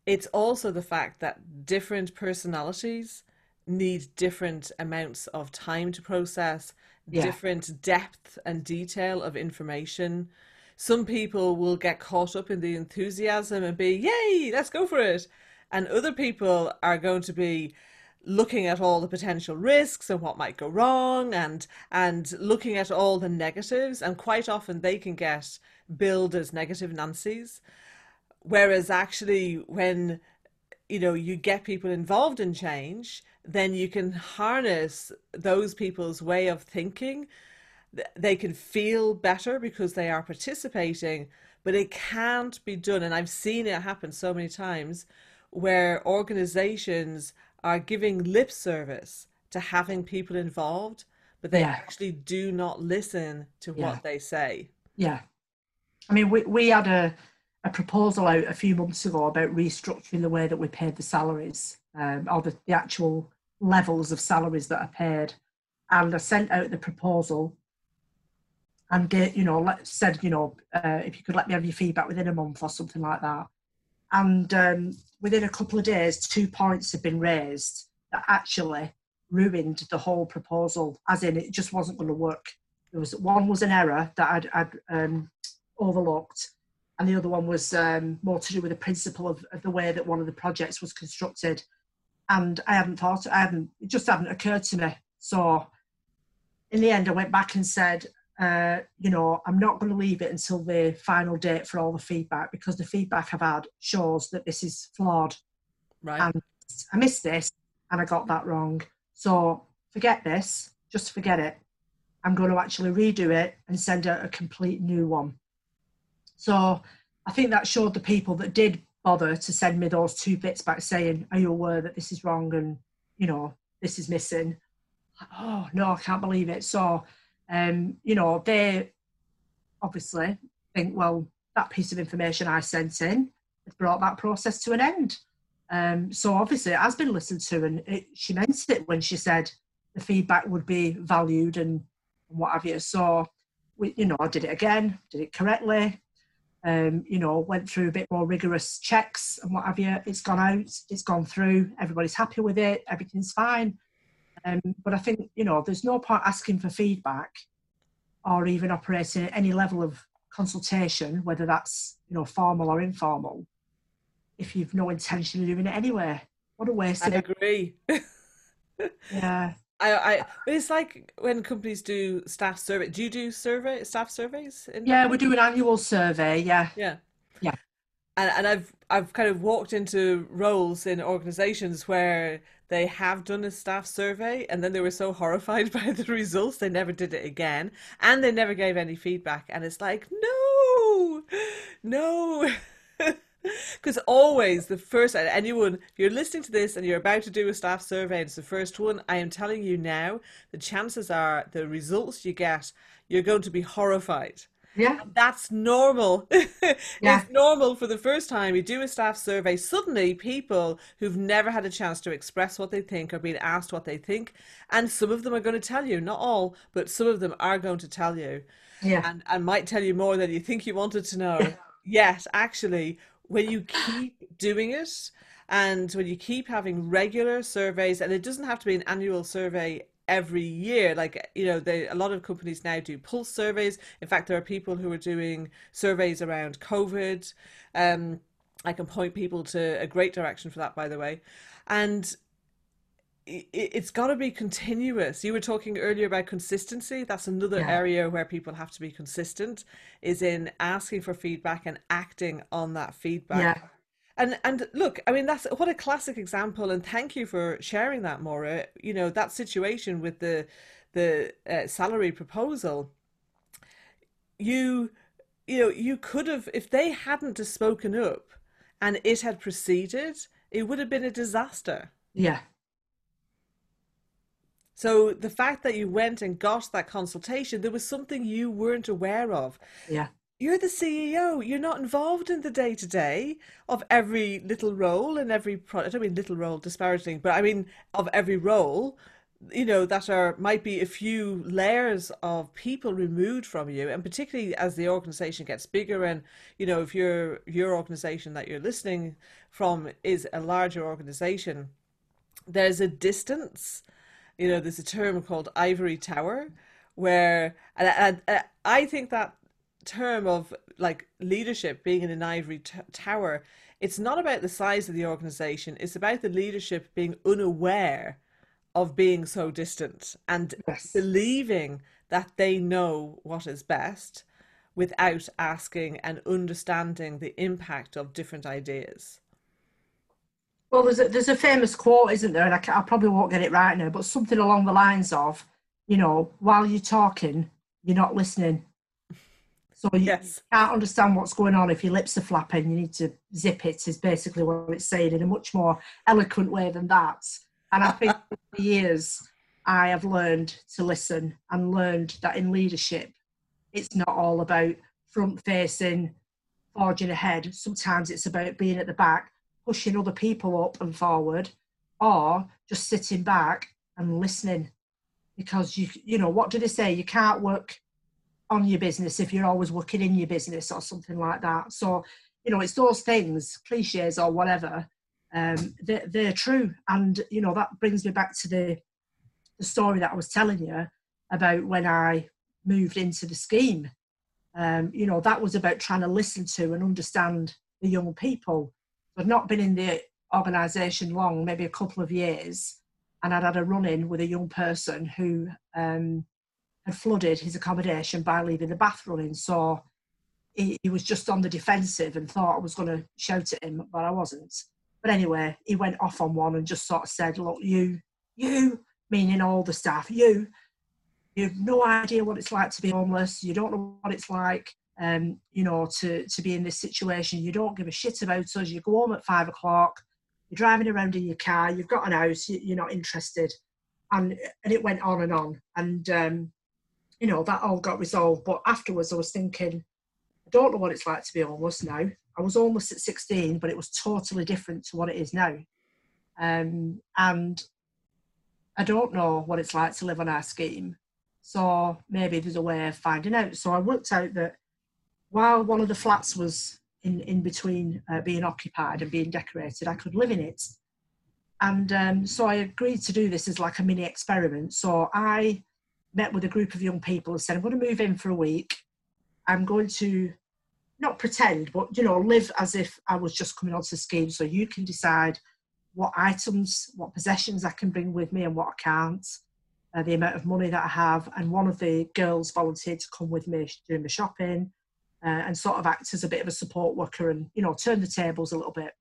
it's also the fact that different personalities need different amounts of time to process, yeah. different depth and detail of information. Some people will get caught up in the enthusiasm and be, yay, let's go for it. And other people are going to be looking at all the potential risks and what might go wrong and and looking at all the negatives and quite often they can get billed as negative Nancy's Whereas actually, when you know you get people involved in change, then you can harness those people's way of thinking. They can feel better because they are participating, but it can't be done. And I've seen it happen so many times where organizations are giving lip service to having people involved, but they yeah. actually do not listen to yeah. what they say. Yeah. I mean, we, we had a, a proposal out a few months ago about restructuring the way that we paid the salaries um, or the, the actual levels of salaries that are paid. And I sent out the proposal and get, you know, let, said, you know, uh, if you could let me have your feedback within a month or something like that. And um, within a couple of days, two points had been raised that actually ruined the whole proposal, as in it just wasn't going to work. There was one was an error that I'd, I'd um, overlooked, and the other one was um, more to do with the principle of, of, the way that one of the projects was constructed. And I hadn't thought, I hadn't, it just hadn't occurred to me. So in the end, I went back and said, uh, you know, I'm not going to leave it until the final date for all the feedback because the feedback I've had shows that this is flawed. Right. And I missed this and I got that wrong. So forget this, just forget it. I'm going to actually redo it and send out a complete new one. So I think that showed the people that did bother to send me those two bits back saying, Are you aware that this is wrong and you know, this is missing? Oh no, I can't believe it. So um, you know, they obviously think, well, that piece of information I sent in has brought that process to an end. Um, so obviously it has been listened to, and it, she meant it when she said the feedback would be valued and what have you. So, we, you know, I did it again, did it correctly. Um, you know, went through a bit more rigorous checks and what have you. It's gone out, it's gone through. Everybody's happy with it. Everything's fine. Um, but I think you know, there's no point asking for feedback or even operating at any level of consultation, whether that's you know formal or informal, if you've no intention of doing it anyway. What a waste! Of I agree. <laughs> yeah. I, I, it's like when companies do staff survey. Do you do survey staff surveys? yeah, we do an annual survey. Yeah, yeah, yeah. And and I've I've kind of walked into roles in organisations where they have done a staff survey and then they were so horrified <laughs> by the results they never did it again and they never gave any feedback and it's like no no. <laughs> Because always the first anyone if you're listening to this and you're about to do a staff survey and it's the first one i am telling you now the chances are the results you get you're going to be horrified yeah. That's normal. <laughs> Yeah. it's normal for the first time you do a staff survey suddenly people who've never had a chance to express what they think are being asked what they think and some of them are going to tell you not all but some of them are going to tell you. Yeah. And, and might tell you more than you think you wanted to know. <laughs> Yes, actually when you keep doing it and when you keep having regular surveys and it doesn't have to be an annual survey every year like you know they a lot of companies now do pulse surveys. In fact there are people who are doing surveys around covid. Um i can point people to a great direction for that by the way. And it's got to be continuous. You were talking earlier about consistency. That's another yeah. area where people have to be consistent is in asking for feedback and acting on that feedback. Yeah. And and look i mean that's what a classic example and thank you for sharing that maura you know that situation with the the uh, salary proposal you you know you could have if they hadn't spoken up and it had proceeded it would have been a disaster yeah so the fact that you went and got that consultation, there was something you weren't aware of. Yeah. You're the CEO. You're not involved in the day to day of every little role and every pro- I don't mean little role disparaging, but I mean of every role. You know that are might be a few layers of people removed from you, and particularly as the organization gets bigger, and you know if your your organization that you're listening from is a larger organization, there's a distance you know, there's a term called ivory tower, where and, and, and I think that term of like leadership being in an ivory t- tower, it's not about the size of the organization. It's about the leadership being unaware of being so distant and yes. believing that they know what is best without asking and understanding the impact of different ideas. Well, there's a, there's a famous quote, isn't there? And I, I probably won't get it right now, but something along the lines of, you know, while you're talking, you're not listening. So you, yes. can't understand what's going on if your lips are flapping. You need to zip it. Is basically what it's saying in a much more eloquent way than that. And I think <laughs> for years I have learned to listen and learned that in leadership, it's not all about front facing, forging ahead. Sometimes it's about being at the back pushing other people up and forward or just sitting back and listening because you you know what do they say you can't work on your business if you're always working in your business or something like that. So you know it's those things cliches or whatever um they're, they're true. And you know that brings me back to the the story that i was telling you about when i moved into the scheme. Um you know that was about trying to listen to and understand the young people. I'd not been in the organisation long, maybe a couple of years, and I'd had a run in with a young person who um, had flooded his accommodation by leaving the bath running. So he, he was just on the defensive and thought I was going to shout at him, but I wasn't. But anyway, he went off on one and just sort of said, Look, you, you, meaning all the staff, you, you have no idea what it's like to be homeless. You don't know what it's like um, you know, to, to be in this situation. You don't give a shit about us. You go home at five o'clock, you're driving around in your car, you've got an house, you're not interested. And, and it went on and on. And, um, you know, that all got resolved. But afterwards, I was thinking, I don't know what it's like to be homeless now. I was almost at 16, but it was totally different to what it is now. Um, and I don't know what it's like to live on our scheme. So maybe there's a way of finding out. So I worked out that while one of the flats was in, in between uh, being occupied and being decorated, I could live in it. And um, so I agreed to do this as like a mini experiment. So I met with a group of young people and said, I'm going to move in for a week. I'm going to not pretend, but you know, live as if I was just coming onto the scheme. So you can decide what items, what possessions I can bring with me and what I can't, uh, the amount of money that I have. And one of the girls volunteered to come with me doing the shopping uh, and sort of act as a bit of a support worker and, you know, turn the tables a little bit.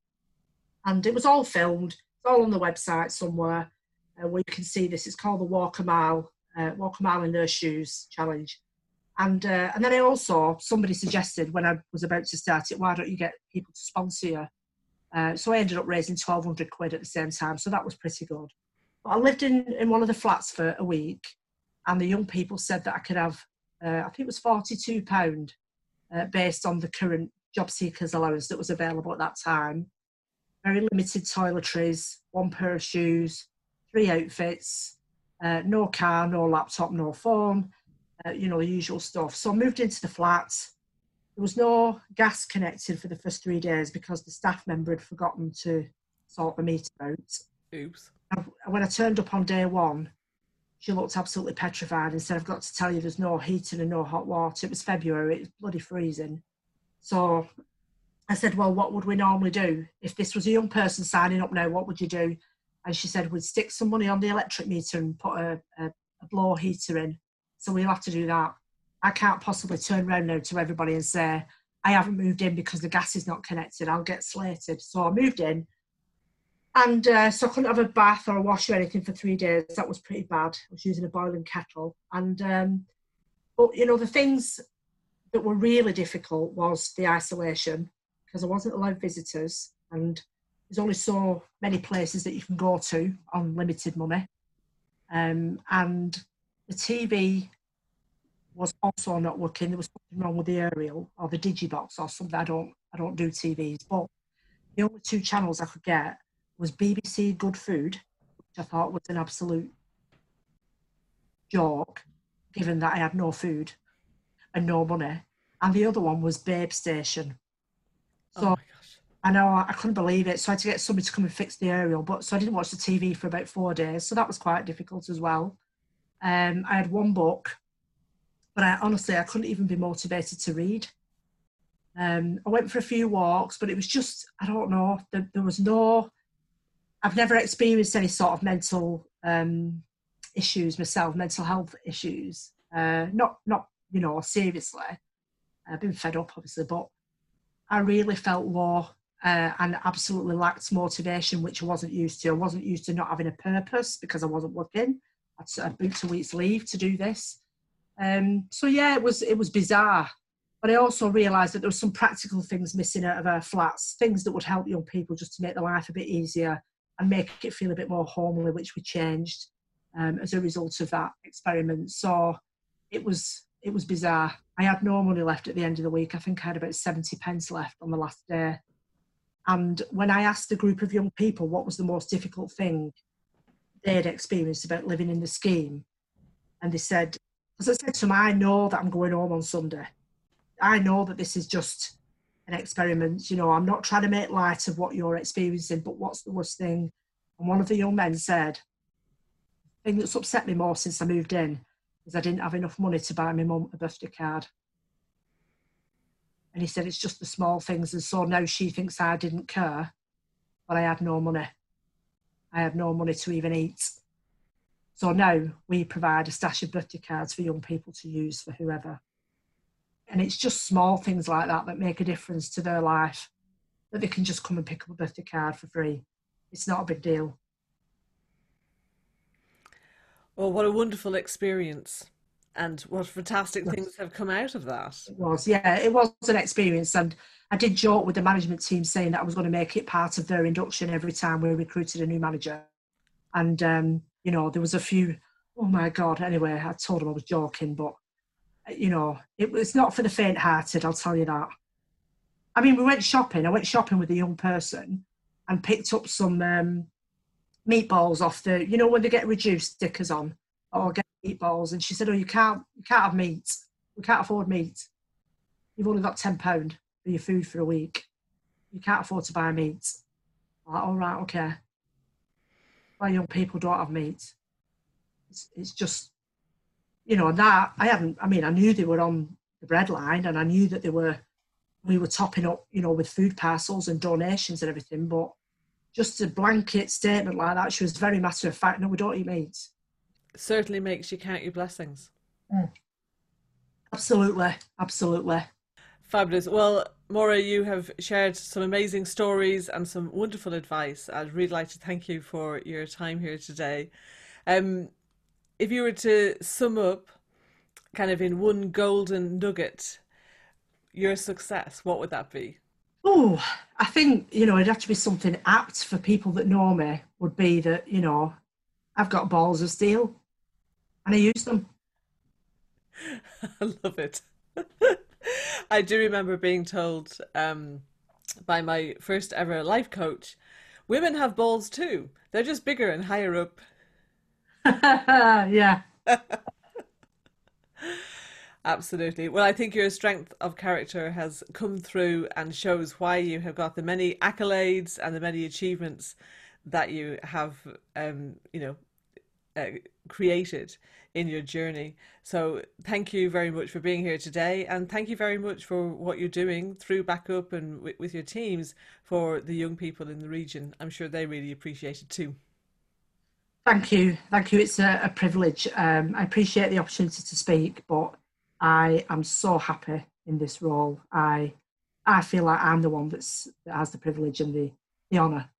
And it was all filmed, it's all on the website somewhere uh, where you can see this. It's called the Walk a Mile, uh, Walk a Mile in Their Shoes Challenge. And uh, and then I also somebody suggested when I was about to start it, why don't you get people to sponsor you? Uh, so I ended up raising 1,200 quid at the same time. So that was pretty good. But I lived in, in one of the flats for a week, and the young people said that I could have, uh, I think it was £42 uh, based on the current job seekers allowance that was available at that time. Very limited toiletries, one pair of shoes, three outfits, uh, no car, no laptop, no phone, uh, you know, the usual stuff. So I moved into the flat. There was no gas connected for the first three days because the staff member had forgotten to sort the meter out. Oops. And when I turned up on day one, she looked absolutely petrified and said, I've got to tell you there's no heating and no hot water. It was February, it was bloody freezing. So I said, Well, what would we normally do? If this was a young person signing up now, what would you do? And she said, We'd stick some money on the electric meter and put a, a, a blow heater in so we'll have to do that. I can't possibly turn around now to everybody and say, I haven't moved in because the gas is not connected. I'll get slated. So I moved in. And uh, so I couldn't have a bath or a wash or anything for three days. That was pretty bad. I was using a boiling kettle. And, um, but, you know, the things that were really difficult was the isolation because I wasn't allowed visitors. And there's only so many places that you can go to on limited money. Um, and the TV was also not working. There was something wrong with the aerial or the digibox or something. I don't I don't do TVs, but the only two channels I could get was BBC Good Food, which I thought was an absolute joke, given that I had no food and no money, and the other one was Babe Station. Oh So I know I couldn't believe it. So I had to get somebody to come and fix the aerial, but so I didn't watch the TV for about four days. So that was quite difficult as well. Um, I had one book, but I honestly I couldn't even be motivated to read. Um, I went for a few walks, but it was just I don't know. There, there was no. I've never experienced any sort of mental um, issues myself, mental health issues. Uh, not not you know seriously. I've been fed up obviously, but I really felt low uh, and absolutely lacked motivation, which I wasn't used to. I wasn't used to not having a purpose because I wasn't working. I'd sort of booked a week's leave to do this. Um, so yeah, it was it was bizarre, but I also realised that there were some practical things missing out of our flats, things that would help young people just to make their life a bit easier and make it feel a bit more homely, which we changed um, as a result of that experiment. So it was it was bizarre. I had no money left at the end of the week. I think I had about seventy pence left on the last day. And when I asked a group of young people what was the most difficult thing, they had experienced about living in the scheme. And they said, as I said to them, I know that I'm going home on Sunday. I know that this is just an experiment. You know, I'm not trying to make light of what you're experiencing, but what's the worst thing? And one of the young men said, the thing that's upset me more since I moved in is I didn't have enough money to buy my mum a birthday card. And he said, it's just the small things. And so now she thinks I didn't care, but I had no money. I had no money to even eat. So now we provide a stash of birthday cards for young people to use for whoever. And it's just small things like that that make a difference to their life, that they can just come and pick up a birthday card for free. It's not a big deal. Well, what a wonderful experience. And what fantastic things have come out of that. It was, yeah, it was an experience. And I did joke with the management team saying that I was going to make it part of their induction every time we recruited a new manager. And, um, you know, there was a few, oh my God, anyway, I told them I was joking, but, you know, it was not for the faint hearted, I'll tell you that. I mean, we went shopping. I went shopping with a young person and picked up some um, meatballs off the, you know, when they get reduced stickers on, or get meatballs. And she said, "Oh, you can't, you can't have meat. We can't afford meat. You've only got ten pound for your food for a week. You can't afford to buy meat." I'm like, all right, okay. Why young people don't have meat? It's, it's just, you know, that I hadn't. I mean, I knew they were on the bread line, and I knew that they were. We were topping up, you know, with food parcels and donations and everything, but just a blanket statement like that, she was very matter of fact. No, we don't eat meat. Certainly makes you count your blessings. Absolutely, absolutely. Fabulous. Well, Maura, you have shared some amazing stories and some wonderful advice. I'd really like to thank you for your time here today. Um, if you were to sum up, kind of in one golden nugget, your success, what would that be? Oh, I think you know it'd have to be something apt for people that know me. Would be that you know I've got balls of steel, and I use them. <laughs> I love it. <laughs> I do remember being told um, by my first ever life coach, women have balls too. They're just bigger and higher up. <laughs> yeah, Absolutely. Well, I think your strength of character has come through and shows why you have got the many accolades and the many achievements that you have, um, you know, uh, created in your journey. So, thank you very much for being here today, and thank you very much for what you're doing through Backup and with, with your teams for the young people in the region. I'm sure they really appreciate it too. thank you, thank you. It's a, a privilege. Um, I appreciate the opportunity to speak, but I am so happy in this role. I I feel like I'm the one that's that has the privilege and the the honour.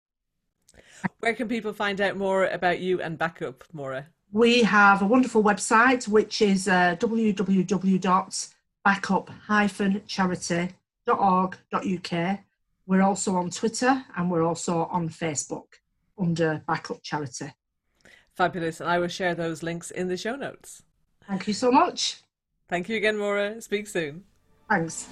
Where can people find out more about you and Backup, Maura? We have a wonderful website which is uh, www.backup-charity.org.uk. We're also on Twitter and we're also on Facebook under Backup Charity. Fabulous. And I will share those links in the show notes. Thank you so much. Thank you again, Maura. Speak soon. Thanks.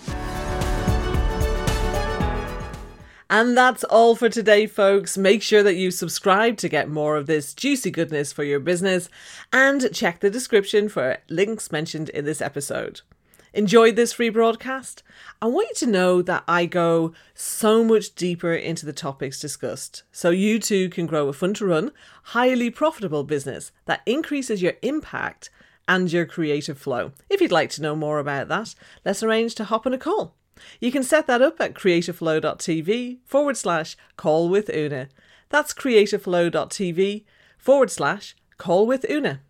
And that's all for today, folks. Make sure that you subscribe to get more of this juicy goodness for your business and check the description for links mentioned in this episode. Enjoyed this free broadcast? I want you to know that I go so much deeper into the topics discussed so you too can grow a fun to run, highly profitable business that increases your impact and your creative flow. If you'd like to know more about that, let's arrange to hop on a call. You can set that up at creativeflow.tv forward slash call with Una. That's creativeflow.tv forward slash call with Una.